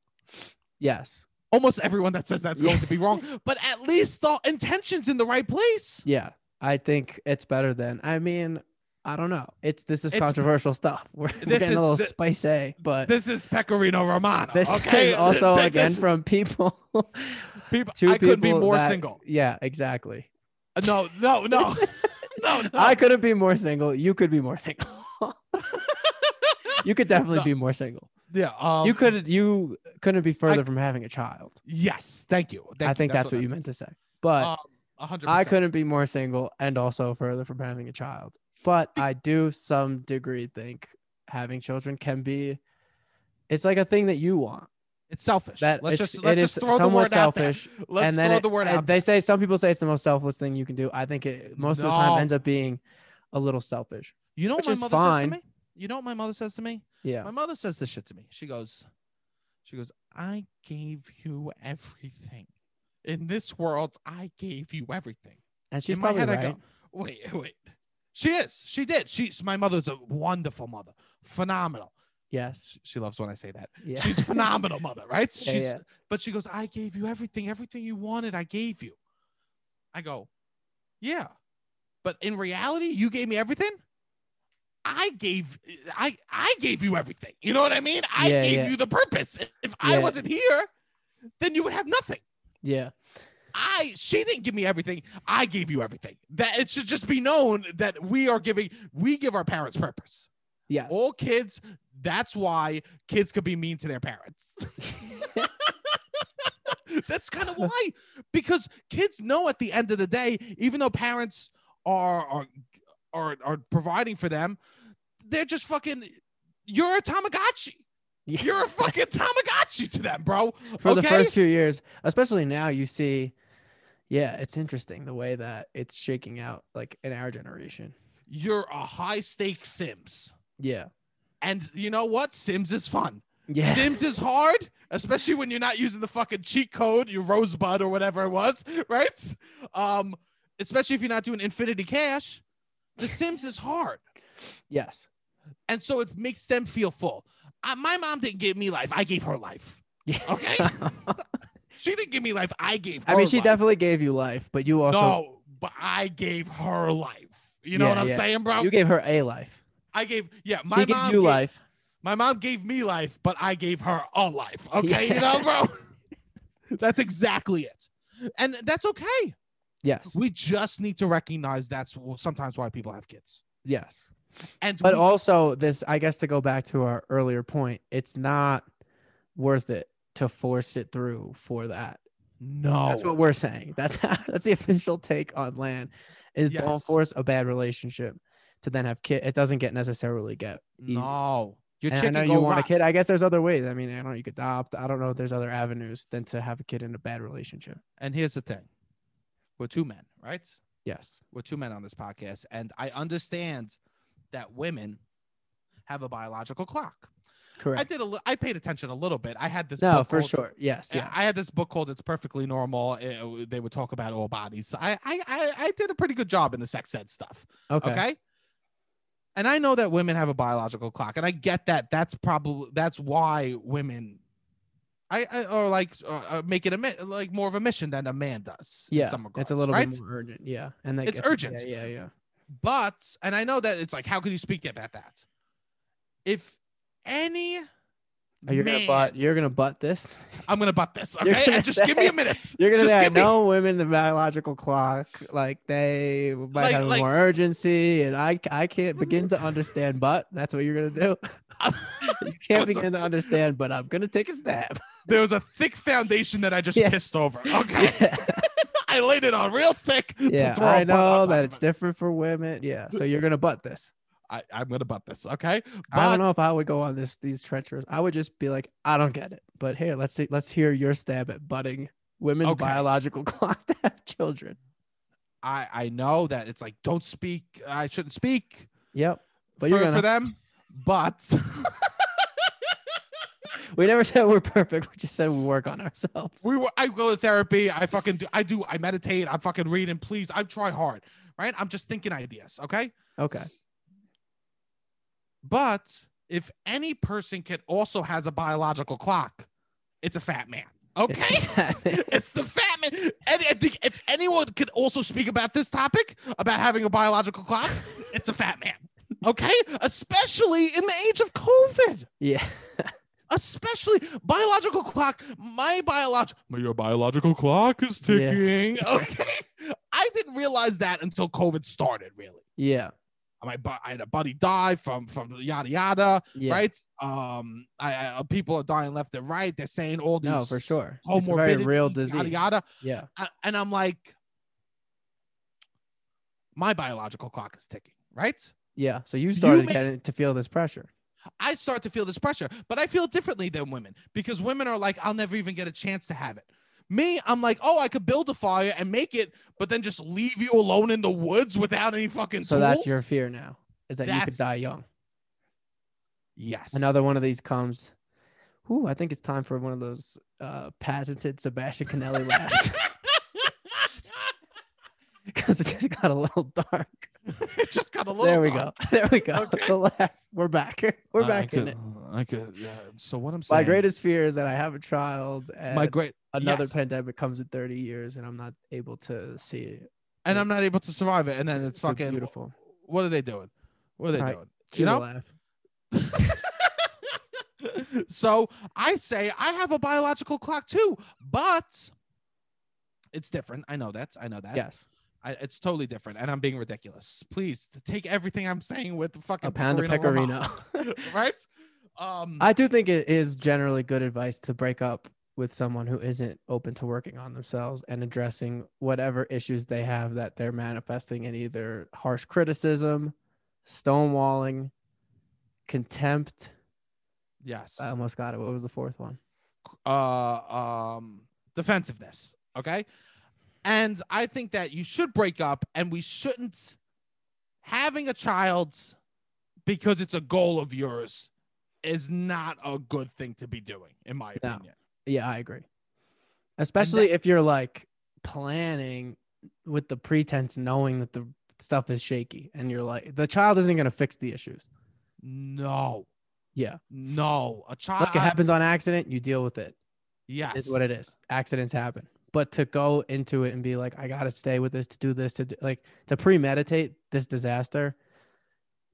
Yes. Almost everyone that says that's going to be wrong, but at least the intention's in the right place. Yeah. I think it's better than. I mean, I don't know. It's this is It's- controversial stuff. We're, we're getting a little the- spicy, but This is Pecorino Romano. this okay, is also Take again this- from people. people. two I couldn't be more that- single. Yeah, exactly. Uh, No, no, no, no, no. I couldn't be more single. You could be more single. you could definitely No. be more single. Yeah, um, you could you couldn't be further from having a child. Yes, thank you. Thank I you. think that's, what I you meant to say. But Um. I couldn't be more single and also further from having a child. But I do some degree think having children can be it's like a thing that you want. It's selfish. That let's just let's just throw the word out there. selfish. Let's and then throw it- the word out. They say some people say it's the most selfless thing you can do. I think it most of the time ends up being a little selfish. You know what my mother fine. says to me? You know what my mother says to me? Yeah. My mother says this shit to me. She goes, she goes, I gave you everything. In this world, I gave you everything. And she's In my probably head, I right. go, wait, wait. She is. She did. She's my mother's a wonderful mother. Phenomenal. Yes. She, loves when I say that. Yeah. She's phenomenal mother, right? Yeah, She's yeah. but she goes, I gave you everything, everything you wanted, I gave you. I go, Yeah. But in reality, you gave me everything. I gave I I gave you everything. You know what I mean? I Yeah, gave yeah. you the purpose. If I wasn't here, then you would have nothing. yeah. I she didn't give me everything. I gave you everything. That it should just be known that we are giving we give our parents purpose. Yes. All kids, that's why kids could be mean to their parents. that's kind of why because kids know at the end of the day even though parents are are are, are providing for them they're just fucking you're a tamagotchi Yeah. you're a fucking tamagotchi to them bro for the first few years, especially now, you see, yeah, it's interesting the way that it's shaking out, like in our generation. you're a high stake sims Yeah, and you know what sims is fun yeah, Sims is hard, especially when you're not using the fucking cheat code, your rosebud or whatever it was, right? Um, especially if you're not doing infinity cash. The Sims is hard. yes, And so it makes them feel full. Uh, my mom didn't give me life. I gave her life. yeah. Okay. She didn't give me life. I gave her I mean, she life. definitely gave you life, but you also No, but I gave her life. You know Yeah, what I'm yeah. saying, bro? you gave her a life. I gave, yeah, my she gave mom you gave- life. My mom gave me life, but I gave her a life. Okay, you know, bro. that's exactly it, and that's okay. Yes, We just need to recognize that's sometimes why people have kids. yes. And But we- also, this, I guess, to go back to our earlier point, it's not worth it to force it through for that. no, That's what we're saying. That's that's the official take on land. Is don't force a bad relationship to then have kid. It doesn't get necessarily get easy. no. Your And I know you want a kid. I guess there's other ways. I mean, I don't know. You could adopt. I don't know if there's other avenues than to have a kid in a bad relationship. And here's the thing: we're two men, right? Yes. We're two men on this podcast, and I understand that women have a biological clock. Correct. I did a li- I paid attention a little bit. I had this. no, book for called- sure. Yes. Yeah. I had this book called "It's Perfectly Normal." Uh, they would talk about all bodies. I, I, I, I did a pretty good job in the sex ed stuff. Okay. Okay. and I know that women have a biological clock, and I get that. That's probably that's why women, I, I or like uh, uh, make it a like more of a mission than a man does. in Yeah, some it's a little right? bit more urgent. Yeah, and they It's get- urgent. Yeah, yeah, yeah. But and I know that it's like, how can you speak about that? If any, Are you man, gonna butt? You're gonna butt this? I'm gonna butt this. Okay, just give me a minute. You're gonna just say give me- no women the biological clock, like they might Like- have like- more urgency, and I I can't begin to understand. But that's what you're gonna do. You can't begin to understand, but I'm gonna take a stab. There was a thick foundation that I just Yeah. pissed over. Okay, yeah, I laid it on real thick. to yeah throw I know that it's different for women. Yeah, so you're gonna butt this. I, I'm gonna butt this. Okay, I don't know if I would go on this these treacherous. I would just be like, I don't get it. But here, let's see, let's hear your stab at butting women's Okay. biological clock to have children. I I know that it's like don't speak. I shouldn't speak Yep. But for, you're gonna. for them, but We never said we're perfect. We just said we work on ourselves. we were. I go to therapy. I fucking do. I do. I meditate. I'm fucking reading. Please, I try hard. Right. I'm just thinking ideas. Okay. Okay. But if any person can also has a biological clock, it's a fat man. Okay. It's- It's the fat man. And I think if anyone could also speak about this topic, about having a biological clock, it's a fat man. Okay. Especially in the age of COVID. yeah. Especially biological clock. My biological your biological clock is Yeah. ticking. Okay. I didn't realize that until COVID started, really. Yeah. My I had a buddy die from from yada yada, Yeah. right? Um, I, I uh, people are dying left and right. They're saying all these No, for sure. It's a very real yada disease. yada. Yeah. A- and I'm like, my biological clock is ticking, right? Yeah. So you started may- getting to feel this pressure. I start to feel this pressure, but I feel differently than women because women are like, I'll never even get a chance to have it. Me, I'm like, oh, I could build a fire and make it, but then just leave you alone in the woods without any fucking So tools. that's your fear now, is that you could die young. yes. Another one of these comes. Ooh, I think it's time for one of those uh, patented Sebastian Canelli laughs because it just got a little dark. it just got a little. There we dark. go. There we go. Okay. The laugh. We're back. We're I back in could- it. I could. Yeah. So what I'm saying. My greatest fear is that I have a child and My great. another yes. pandemic comes in 30 years and I'm not able to see it. and I'm not able to survive it, and then it's It's fucking beautiful. What are they doing? What are they Right. doing? Cue You know. laugh. so I say I have a biological clock too, but it's different. I know that. I know that. Yes. I, it's totally different, and I'm being ridiculous. Please take everything I'm saying with the fucking A pound of Pecorino pecorino. Right? Um, I do think it is generally good advice to break up with someone who isn't open to working on themselves and addressing whatever issues they have that they're manifesting in either harsh criticism, stonewalling, contempt. yes. I almost got it. What was the fourth one? uh um defensiveness okay and i think that you should break up and we shouldn't having a child because it's a goal of yours is not a good thing to be doing in my No. opinion Yeah, I agree. Especially if you're like planning with the pretense knowing that the stuff is shaky and you're like the child isn't going to fix the issues. no Yeah. no a child Look, it happens on accident, you deal with it. yes Is what it is. Accidents happen. But to go into it and be like, I gotta stay with this to do this to do, like to premeditate this disaster,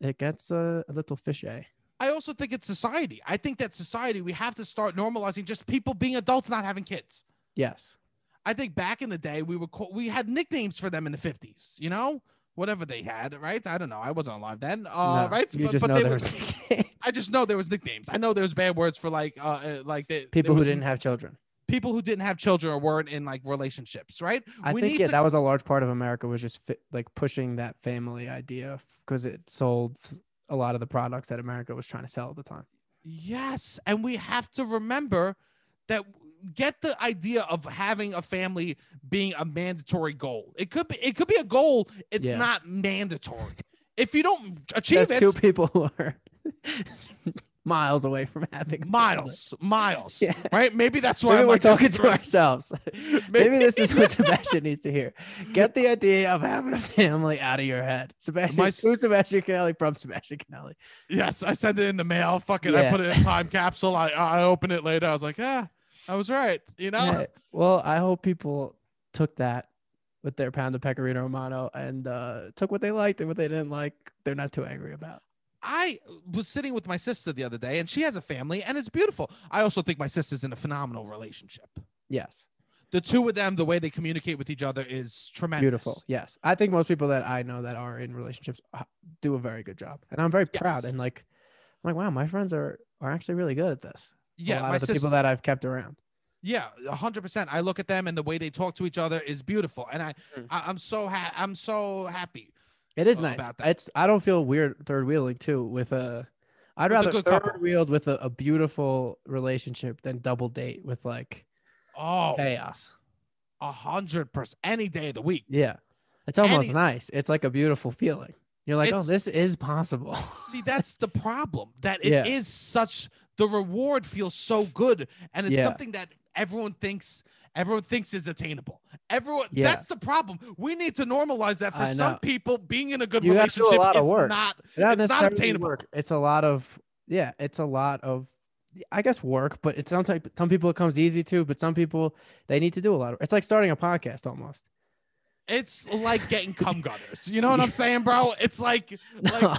it gets a, a little fishy. i also think it's society i think that society we have to start normalizing just people being adults not having kids Yes. I think back in the day we were call- we had nicknames for them in the fifties, you know, whatever they had, right? I don't know. I wasn't alive then, uh, No, right? You but just but know they there were, was I just know there was nicknames. I know there was bad words for like uh, uh like the people who didn't have children. People who didn't have children or weren't in like relationships, right? I We think need yeah, to- that was a large part of America was just fi- like pushing that family idea because it sold a lot of the products that America was trying to sell at the time. Yes, and we have to remember that get the idea of having a family being a mandatory goal. It could be it could be a goal. It's Yeah. not mandatory. If you don't achieve That's it, two people who are miles away from having miles, miles. Yeah. Right? Maybe that's why Maybe we're like, talking to right. ourselves. Maybe this is what Sebastian needs to hear. Get the idea of having a family out of your head. Sebastian, My who's Sebastian Canelli from Sebastian Canelli? Yes, I sent it in the mail. Fucking, I Yeah. put it in a time capsule. I I opened it later. I was like, yeah, I was right. You know. Yeah, Well, I hope people took that with their pound of pecorino romano and uh, took what they liked and what they didn't like. They're not too angry about. I was sitting with my sister the other day, and she has a family, and it's beautiful. I also think my sister's in a phenomenal relationship. Yes, The two of them, the way they communicate with each other is tremendous. beautiful. Yes, I think most people that I know that are in relationships uh, do a very good job, and I'm very proud. And like, I'm like, wow, my friends are are actually really good at this. Yeah, a lot my of the sister. people that I've kept around. yeah, hundred percent. I look at them, and the way they talk to each other is beautiful, and I, Mm. I I'm so ha- I'm so happy. It is uh, nice. It's I don't feel weird third wheeling too with a. I'd With rather third couple. wheeled with a, a beautiful relationship than double date with like Oh, chaos. a hundred percent. Any day of the week. Yeah. It's almost Any- nice. It's like a beautiful feeling. You're like, oh, this is possible. See, that's the problem. That it is Yeah. such the reward feels so good, and it's Yeah. something that everyone thinks everyone thinks is attainable. Everyone. Yeah. That's the problem. We need to normalize that for some people. Being in a good You do a relationship lot of is work. not. not It's not obtainable. work. It's a lot of yeah, it's a lot of I guess work, but it's sometimes some people it comes easy to, but some people they need to do a lot of it's like starting a podcast almost. It's like getting cum gutters. You know what I'm saying, bro? It's like like.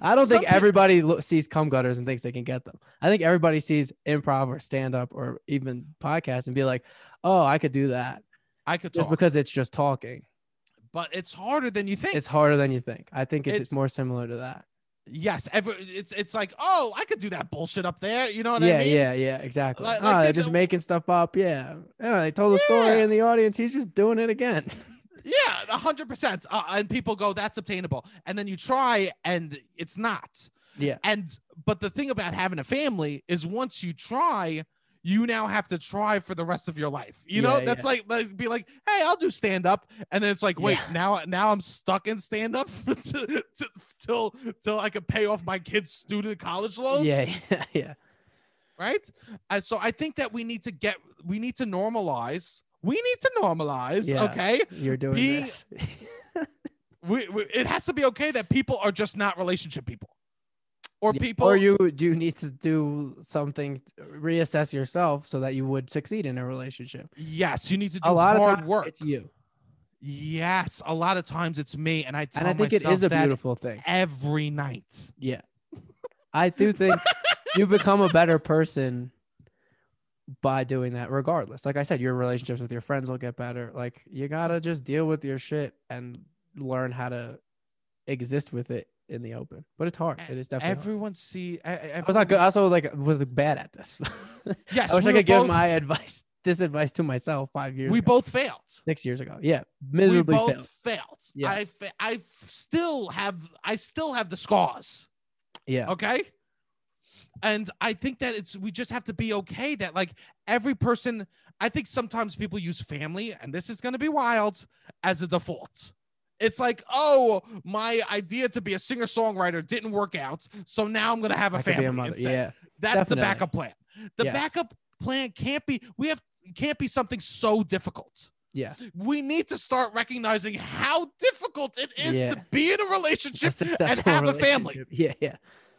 I don't think everybody lo- sees cum gutters and thinks they can get them. I think everybody sees improv or stand up or even podcast and be like, "Oh, I could do that." I could Just talk, because it's just talking. but it's harder than you think. It's harder than you think. I think it's, It's- more similar to that. Yes, ever. It's it's like oh, I could do that bullshit up there. You know what yeah, I mean? yeah, yeah, yeah, exactly. Like- oh, like they're just making stuff up. Yeah. Yeah, they told a story in the audience. He's just doing it again. Yeah, a hundred percent. Uh, and people go, "That's obtainable," and then you try, and it's not. yeah. And but the thing about having a family is once you try, you now have to try for the rest of your life. You know, Yeah, that's yeah. like like be like, "Hey, I'll do stand up," and then it's like, "Wait, Yeah. now now I'm stuck in stand up till till I can pay off my kids' student college loans." Yeah, yeah, yeah. right? Uh, so I think that we need to get we need to normalize. We need to normalize, okay? You're doing Being- this. we, we it has to be okay that people are just not relationship people or Yeah, people or you do need to do something reassess yourself so that you would succeed in a relationship. yes you need to do A lot hard of times work it's you. yes a lot of times it's me and i tell And I think it myself is a beautiful thing. every night Yeah. I do think you become a better person by doing that regardless. Like I said, your relationships with your friends will get better. Like you got to just deal with your shit and learn how to exist with it in the open. But it's hard. It is definitely hard. everyone see e- e- I was not good. Also, like was bad at this. yes I wish we I could give my advice, this advice to myself five years. we ago, both failed six years ago. Yeah, we miserably both failed. failed i Yes. fa- i still have i still have the scars Yeah, okay and i think that it's we just have to be okay that like every person i think sometimes people use family and this is going to be wild as a default it's like oh my idea to be a singer songwriter didn't work out so now i'm going to have a I family a mother. Yeah, that's the backup plan the Yes. backup plan can't be we have can't be something so difficult yeah. we need to start recognizing how difficult it is Yeah. to be in a relationship A and have a family. Yeah, yeah.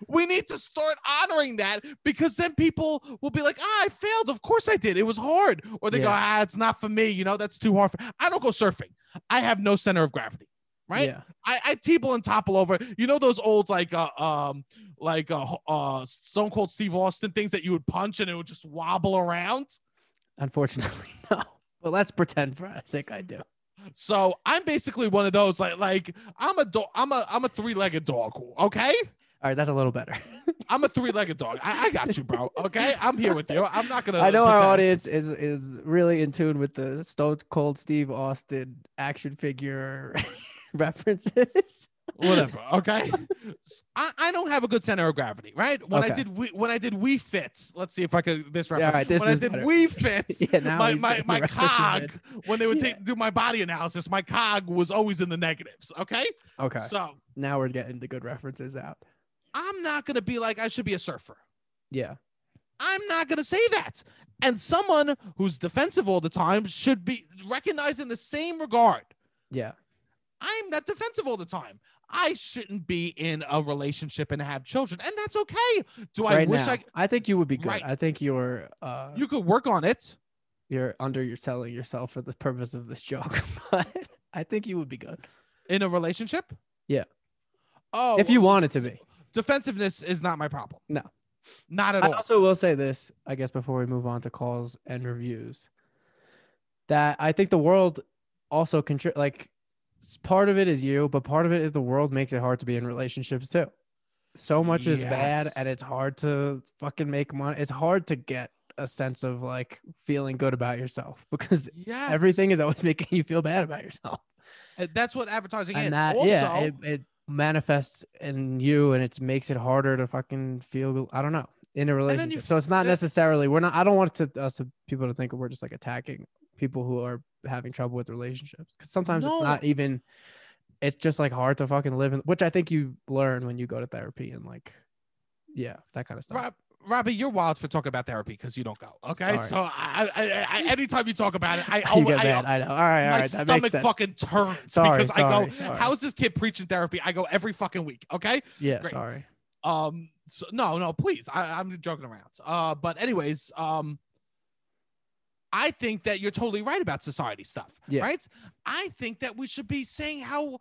we need to start honoring that because then people will be like, ah, I failed. Of course I did. It was hard. Or they go, ah, it's not for me. You know, that's too hard. For... I don't go surfing. I have no center of gravity. Right. Yeah. I, I table and topple over. You know those old like uh um like uh uh Stone Cold Steve Austin things that you would punch and it would just wobble around. Unfortunately, no. But let's pretend for a sec I do. So I'm basically one of those like like I'm a dog. I'm a I'm a three legged dog. Okay. All right, that's a little better. I'm a three legged dog. I, I got you, bro. Okay. I'm here with you. I'm not gonna. I know our audience is is really in tune with the Stone Cold Steve Austin action figure references. whatever. Okay, I, I don't have a good center of gravity, right? When I did we when I did Wii Fit, let's see if I could this Yeah, reference. all right, this when is I did better. Wii Fit, yeah, now my my my cog when they would Yeah. take do my body analysis, my cog was always in the negatives. Okay, Okay, so now we're getting the good references out. I'm not going to be like, I should be a surfer. Yeah. I'm not going to say that. And someone who's defensive all the time should be recognized in the same regard. Yeah. I'm not defensive all the time. I shouldn't be in a relationship and have children, and that's okay. Do I right wish now, I I think you would be good. Right. I think you're uh you could work on it? you're under you're selling yourself for the purpose of this joke, but I think you would be good. in a relationship? Yeah. Oh, if you well, wanted to be. Defensiveness is not my problem. No. not at I all. I also will say this, I guess, before we move on to calls and reviews, that I think the world also contri- like part of it is you, but part of it is the world makes it hard to be in relationships too. So much is bad, and it's hard to fucking make money. It's hard to get a sense of like feeling good about yourself because yes, everything is always making you feel bad about yourself. That's what advertising is. that also, yeah, it, it manifests in you, and it makes it harder to fucking feel. I don't know in a relationship. So it's not necessarily we're not. I don't want to us to people to think we're just like attacking people who are having trouble with relationships because sometimes it's not even. It's just like hard to fucking live in, which I think you learn when you go to therapy and like, yeah, that kind of stuff. Rob, Robbie, you're wild for talking about therapy because you don't go. Okay, Sorry. so I, I, I, anytime you talk about it, I, always, I. I know. All right, all my right, that makes stomach fucking turns Sorry, because I go, sorry, sorry. "How's this kid preaching therapy?" I go every fucking week. Okay, yeah, great. sorry. um, so, no, no, please, I, I'm joking around. Uh, but anyways, um, I think that you're totally right about society stuff. Yeah. Right. I think that we should be saying how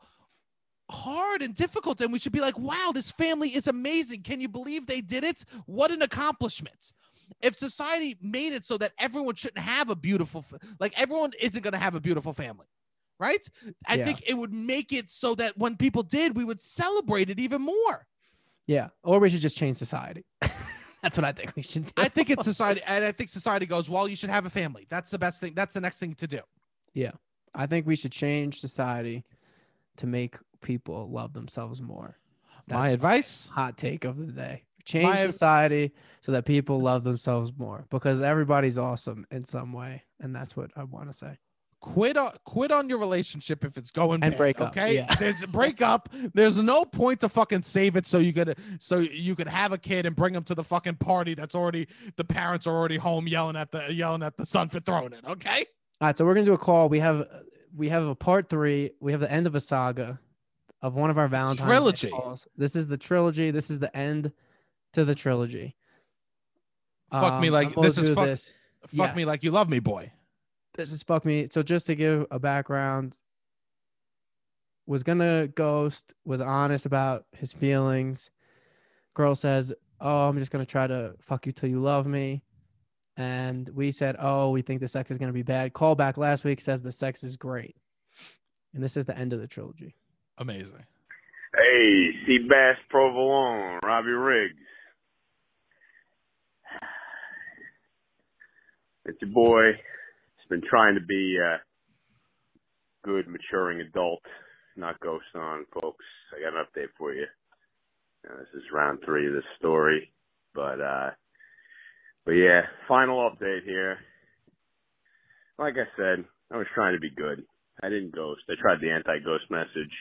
hard and difficult, and we should be like, "Wow, this family is amazing. Can you believe they did it? What an accomplishment!" If society made it so that everyone shouldn't have a beautiful, like everyone isn't going to have a beautiful family, right? I Yeah. think it would make it so that when people did, we would celebrate it even more. Yeah, or we should just change society. That's what I think we should do. I think it's society, and I think society goes, well, you should have a family. That's the best thing. That's the next thing to do. Yeah. I think we should change society to make people love themselves more. My advice: hot take of the day. Change My- society so that people love themselves more because everybody's awesome in some way, and that's what I want to say. quit on quit on your relationship if it's going And bad, break up, Okay, yeah. there's break up. There's no point to fucking save it so you could so you could have a kid and bring him to the fucking party that's already the parents are already home yelling at the yelling at the son for throwing it. Okay, All right, so we're gonna do a call. We have we have a part three. We have the end of a saga of one of our Valentine's Trilogy. calls. This is the trilogy. This is the end to the trilogy. Fuck me Um, like- this is fuck- this. fuck me like you love me, boy. this is fuck me. So just to give a background, was gonna ghost, was honest about his feelings. Girl says, Oh, I'm just gonna try to fuck you till you love me. And we said, Oh, we think the sex is gonna be bad. Call back last week says the sex is great. And this is the end of the trilogy. Amazing. Hey, Seabass Provolone, Robbie Riggs. It's your boy. It's been trying to be a good, maturing adult, not ghost on, folks. I got an update for you. Uh, this is round three of this story, but uh, but yeah, final update here. Like I said, I was trying to be good. I didn't ghost. I tried the anti-ghost message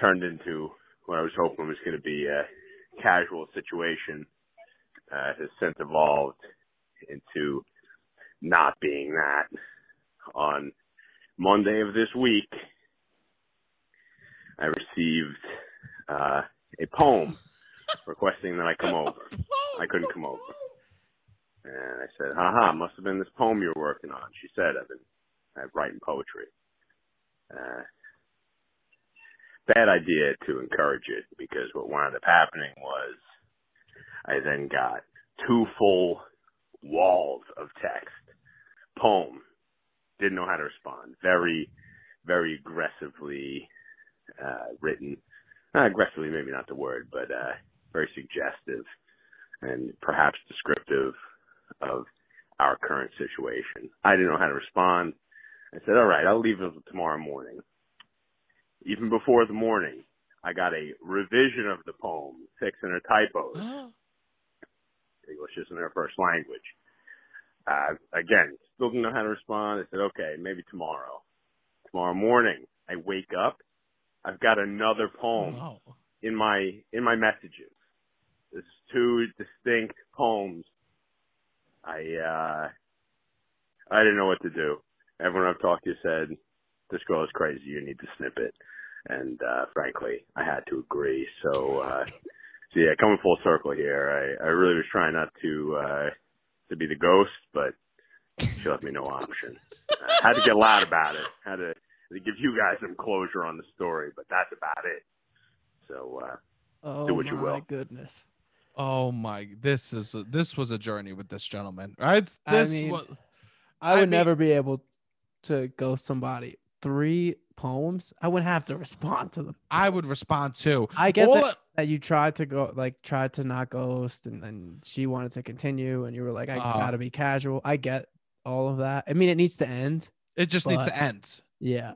turned into what I was hoping was going to be a casual situation uh, has since evolved into not being that. On Monday of this week, I received uh, a poem requesting that I come over. I couldn't come over. And I said, haha, must have been this poem you're working on. She said, I've been I'm writing poetry. Uh, bad idea to encourage it because what wound up happening was I then got two full walls of text. Poem. Didn't know how to respond. Very, very aggressively uh, written. Not aggressively, maybe not the word, but uh, very suggestive and perhaps descriptive of our current situation. I didn't know how to respond. I said, all right, I'll leave it tomorrow morning. Even before the morning, I got a revision of the poem, fixing her typos. English isn't her first language. Uh, again, still didn't know how to respond. I said, okay, maybe tomorrow. Tomorrow morning, I wake up. I've got another poem Oh, in my in my messages. This is two distinct poems. I uh, I didn't know what to do. Everyone I've talked to said this girl is crazy. You need to snip it, and uh, frankly, I had to agree. So, uh, so yeah, coming full circle here. I, I really was trying not to uh, to be the ghost, but she left me no option. I had to get loud about it. Had to, to give you guys some closure on the story, but that's about it. So uh, Oh Do what you my will. goodness. Oh my! This is a, this was a journey with this gentleman, right? I This mean, was I I would mean- never be able to ghost somebody. Three poems. I would have to respond to them. I would respond too. I get that, that you tried to go like tried to not ghost and then she wanted to continue and you were like, I Uh-huh. gotta be casual. I get all of that. I mean it needs to end. it just needs to end. Yeah.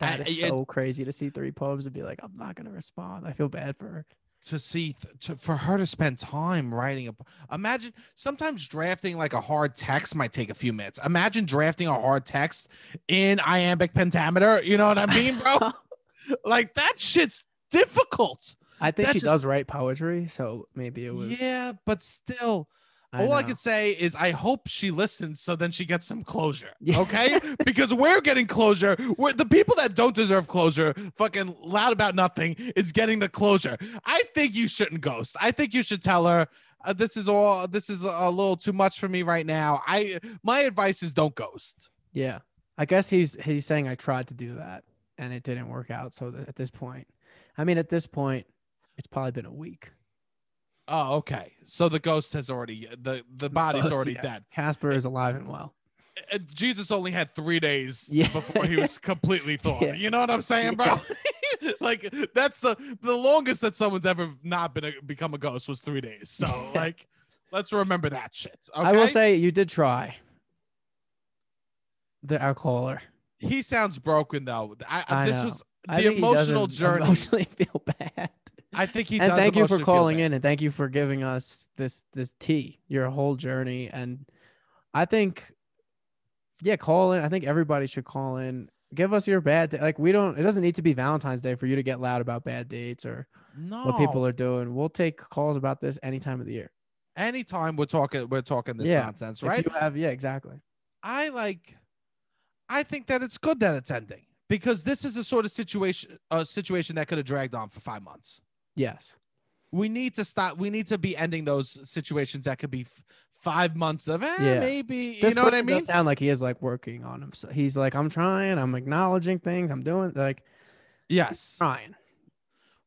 That I- is it- so crazy to see three poems and be like, I'm not gonna respond. I feel bad for her. To see to, for her to spend time writing a imagine sometimes drafting like a hard text might take a few minutes. Imagine drafting a hard text in iambic pentameter you know what i mean bro? Like that shit's difficult. I think she That's- does write poetry, so maybe it was yeah but still I all I know. can say is I hope she listens so then she gets some closure. Yeah. Okay? because we're getting closure. We're the people that don't deserve closure, fucking loud about nothing, is getting the closure. I think you shouldn't ghost. I think you should tell her uh, this is all this is a little too much for me right now. I my advice is don't ghost. Yeah. I guess he's he's saying I tried to do that and it didn't work out. So at this point, I mean, at this point, it's probably been a week. Oh, okay. So the ghost has already the the body's Ghost, already yeah. dead. Casper is alive and well. Uh, Jesus only had three days Yeah. before he was completely thawed. Yeah. You know what I'm saying, bro? like that's the the longest that someone's ever not been a, become a ghost was three days. So like, let's remember that shit. Okay? I will say you did try. The our caller. he sounds broken though. I, I this know. was the emotional journey. Emotionally feel bad. I think he and does. thank you for calling in and thank you for giving us this this tea, your whole journey. And I think, yeah, call in. I think everybody should call in. Give us your bad day. Like we don't. It doesn't need to be Valentine's Day for you to get loud about bad dates or No, what people are doing. We'll take calls about this any time of the year. anytime we're talking we're talking this Yeah, nonsense, If right? you have, yeah, exactly. I like I think that it's good that it's ending because this is a sort of situation a situation that could have dragged on for 5 months. Yes. We need to stop we need to be ending those situations that could be f- 5 months of eh, Yeah. maybe you This know what I mean? sound like he is like working on himself. He's like, I'm trying. I'm acknowledging things. I'm doing like yes. trying.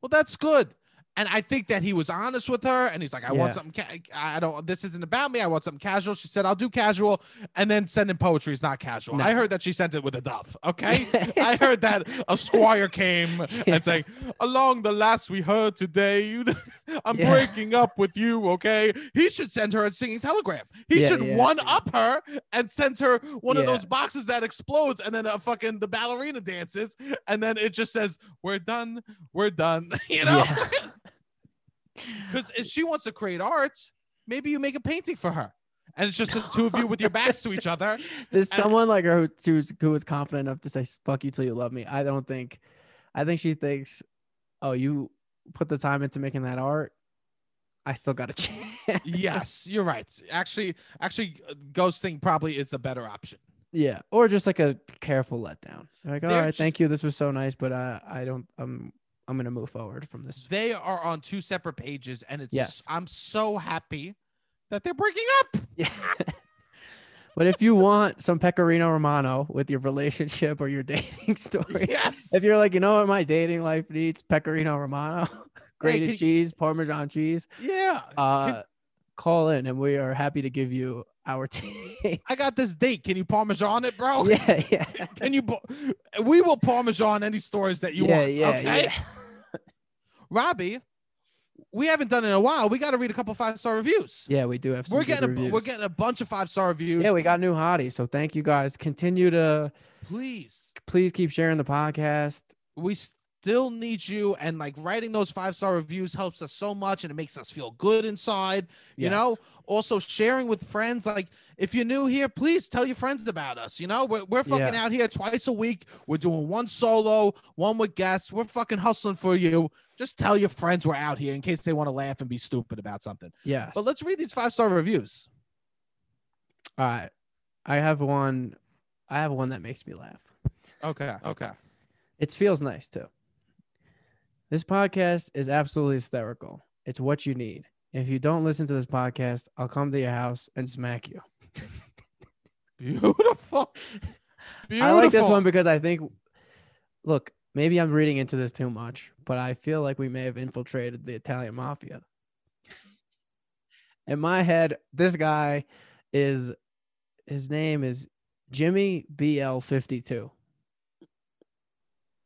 Well, that's good. And I think that he was honest with her, and he's like, "I want something. Ca- I don't. This isn't about me. I want something casual." She said, "I'll do casual," and then sending poetry is not casual. No. I heard that she sent it with a dove. Okay, I heard that a squire came and saying, "Along the last we heard today, I'm Yeah. breaking up with you." Okay, he should send her a singing telegram. He Yeah, should yeah, one yeah. up her and send her one of those boxes that explodes, and then a fucking the ballerina dances, and then it just says, "We're done. We're done." You know. Because if she wants to create art, maybe you make a painting for her. And it's just the two of you with your backs to each other. There's And- someone like her who, who's, confident enough to say "fuck you till you love me." I don't think. I think she thinks, "Oh, you put the time into making that art. I still got a chance." Yes, you're right. Actually, actually, ghosting probably is a better option. Yeah, or just like a careful letdown. Like, all They're right, j- thank you. This was so nice, but uh, I don't. I'm. I'm gonna move forward from this. They are on two separate pages, and it's. Yes. I'm so happy that they're breaking up. Yeah. but if you want some pecorino romano with your relationship or your dating story, Yes. if you're like, you know what, my dating life needs pecorino romano, grated can- cheese, parmesan cheese, yeah. uh, call in and we are happy to give you our take. I got this date. Can you parmesan it, bro? yeah, yeah, Can you? We will parmesan any stories that you yeah, want. yeah, okay. yeah. Robbie, we haven't done it in a while. We got to read a couple five star reviews. Yeah, we do have some we're getting a, we're getting a bunch of five star reviews. yeah, we got new hotties. So thank you guys. Continue to please. please keep sharing the podcast. We still need you and like writing those five star reviews helps us so much and it makes us feel good inside you Yes. know also sharing with friends like if you're new here please tell your friends about us you know we're, we're fucking Yeah. out here twice a week we're doing one solo one with guests we're fucking hustling for you just tell your friends we're out here in case they want to laugh and be stupid about something yeah but let's read these five star reviews All right. I have one. I have one that makes me laugh. okay okay It feels nice too. This podcast is absolutely hysterical. It's what you need. If you don't listen to this podcast, I'll come to your house and smack you. beautiful beautiful I like this one because I think, look, maybe I'm reading into this too much, but I feel like we may have infiltrated the Italian mafia. In my head, this guy is, his name is Jimmy BL52.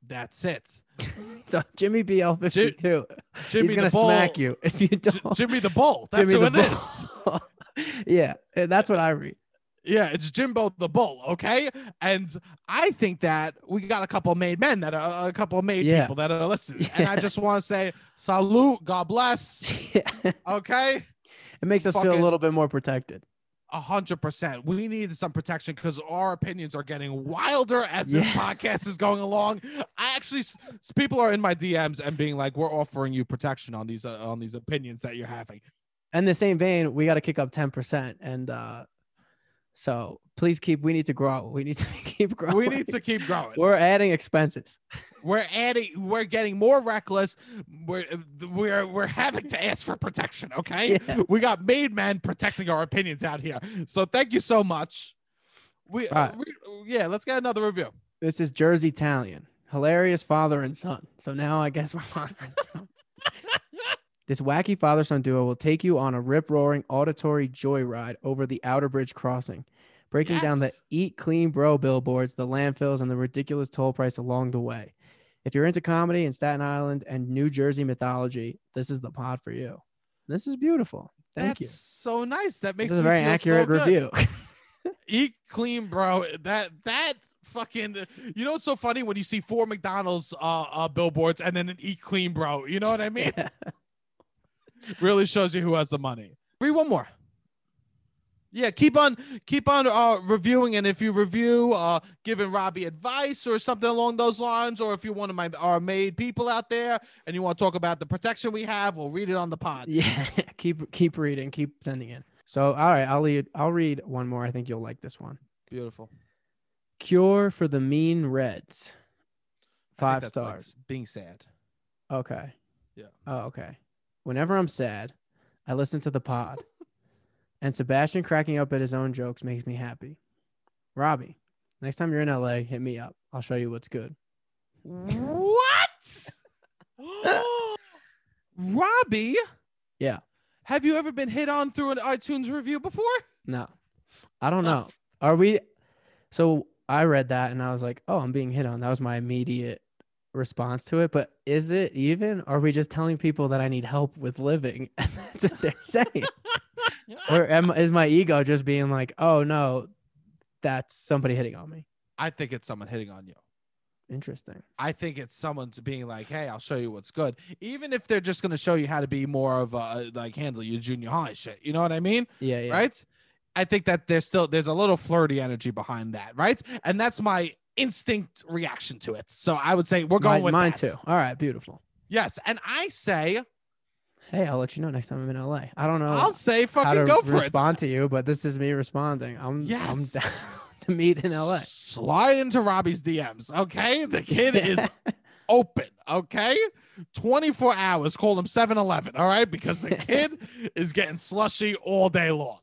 That's it So Jimmy BL52, jimmy he's gonna the bull smack you if you don't. jimmy the bull that's Jimmy who it is Bull. yeah, eh, that's what I read. Yeah, it's Jimbo the Bull, okay? And I think that we got a couple of made men that are a couple of made Yeah. people that are listening. And I just want to say salute, God bless, it okay? It makes us feel a little bit more protected. A hundred percent. We need some protection because our opinions are getting wilder as this Yeah. podcast is going along. I actually, people are in my DMs and being like, "We're offering you protection on these uh, on these opinions that you're having." In the same vein, we got to kick up 10%. And uh, so please keep, we need to grow. We need to keep growing. We need to keep growing. We're adding expenses. We're adding, we're getting more reckless. We're we're we're having to ask for protection. Okay, Yeah. we got made men protecting our opinions out here. So thank you so much. We, All right. we yeah, let's get another review. This is Jersey Italian. Hilarious father and son. So now I guess we're father and son. this wacky father son duo will take you on a rip roaring auditory joyride over the Outerbridge crossing, breaking down the eat clean bro billboards, the landfills, and the ridiculous toll price along the way. If you're into comedy and Staten Island and New Jersey mythology, this is the pod for you. This is beautiful. Thank you. That's so nice. That makes This is a very so accurate good. review. Eat clean, bro. That that fucking. You know, it's so funny when you see four McDonald's uh, uh billboards and then an eat clean, bro. You know what I mean? Yeah. really shows you who has the money. Read one more. Yeah, keep on keep on uh reviewing and if you review uh giving Robbie advice or something along those lines or if you're one of my our made people out there and you want to talk about the protection we have, we'll read it on the pod. Yeah, keep keep reading, keep sending in. So, all right, I'll read. I'll read one more. I think you'll like this one. Beautiful. Cure for the Mean Reds. Five that's, like, stars. being sad. Okay. Yeah. Oh, okay. Whenever I'm sad, I listen to the pod, and Sebastian cracking up at his own jokes makes me happy. Robbie, next time you're in LA, hit me up. I'll show you what's good. What? Robbie? Yeah. Have you ever been hit on through an iTunes review before? No, I don't know. Are we? So I read that and I was like, oh, I'm being hit on. That was my immediate response to it. But is it even? Are we just telling people that I need help with living? And that's what they're saying. Or am, is my ego just being like, oh no, that's somebody hitting on me? I think it's someone hitting on you. Interesting. I think it's someone to being like, "Hey, I'll show you what's good," even if they're just going to show you how to be more of a like handle your junior high shit. You know what I mean? Yeah, yeah. Right? I think that there's still there's a little flirty energy behind that, right? And that's my instinct reaction to it. So I would say we're going Mine, with mine that. too. All right, beautiful. Yes, and I say Hey, I'll let you know next time I'm in LA. I don't know I'll say fucking go for it. respond to you, but this is me responding. I'm Yes. I'm down to meet in LA. Slide into Robbie's DMs, okay? The kid is open, okay? 24 hours, call him 7 Eleven, all right? Because the kid is getting slushy all day long.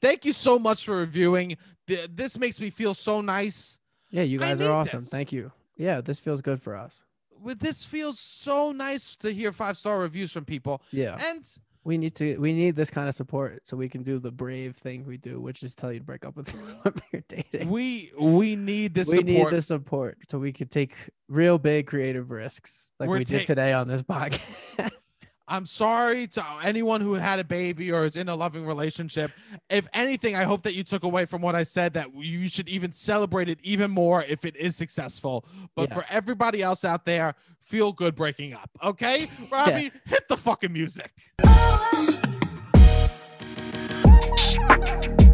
Thank you so much for reviewing. This makes me feel so nice. Yeah, you guys are awesome. this. Thank you. Yeah, this feels good for us. With this feels so nice to hear five star reviews from people. Yeah. And We need to we need this kind of support so we can do the brave thing we do, which is tell you to break up with you're dating. we we need this we support. need the support so we can take real big creative risks like We're we did today on this podcast. I'm sorry to anyone who had a baby or is in a loving relationship. If anything, I hope that you took away from what I said that you should even celebrate it even more if it is successful. But yes. for everybody else out there, feel good breaking up. Okay, Robbie, yeah. hit the fucking music.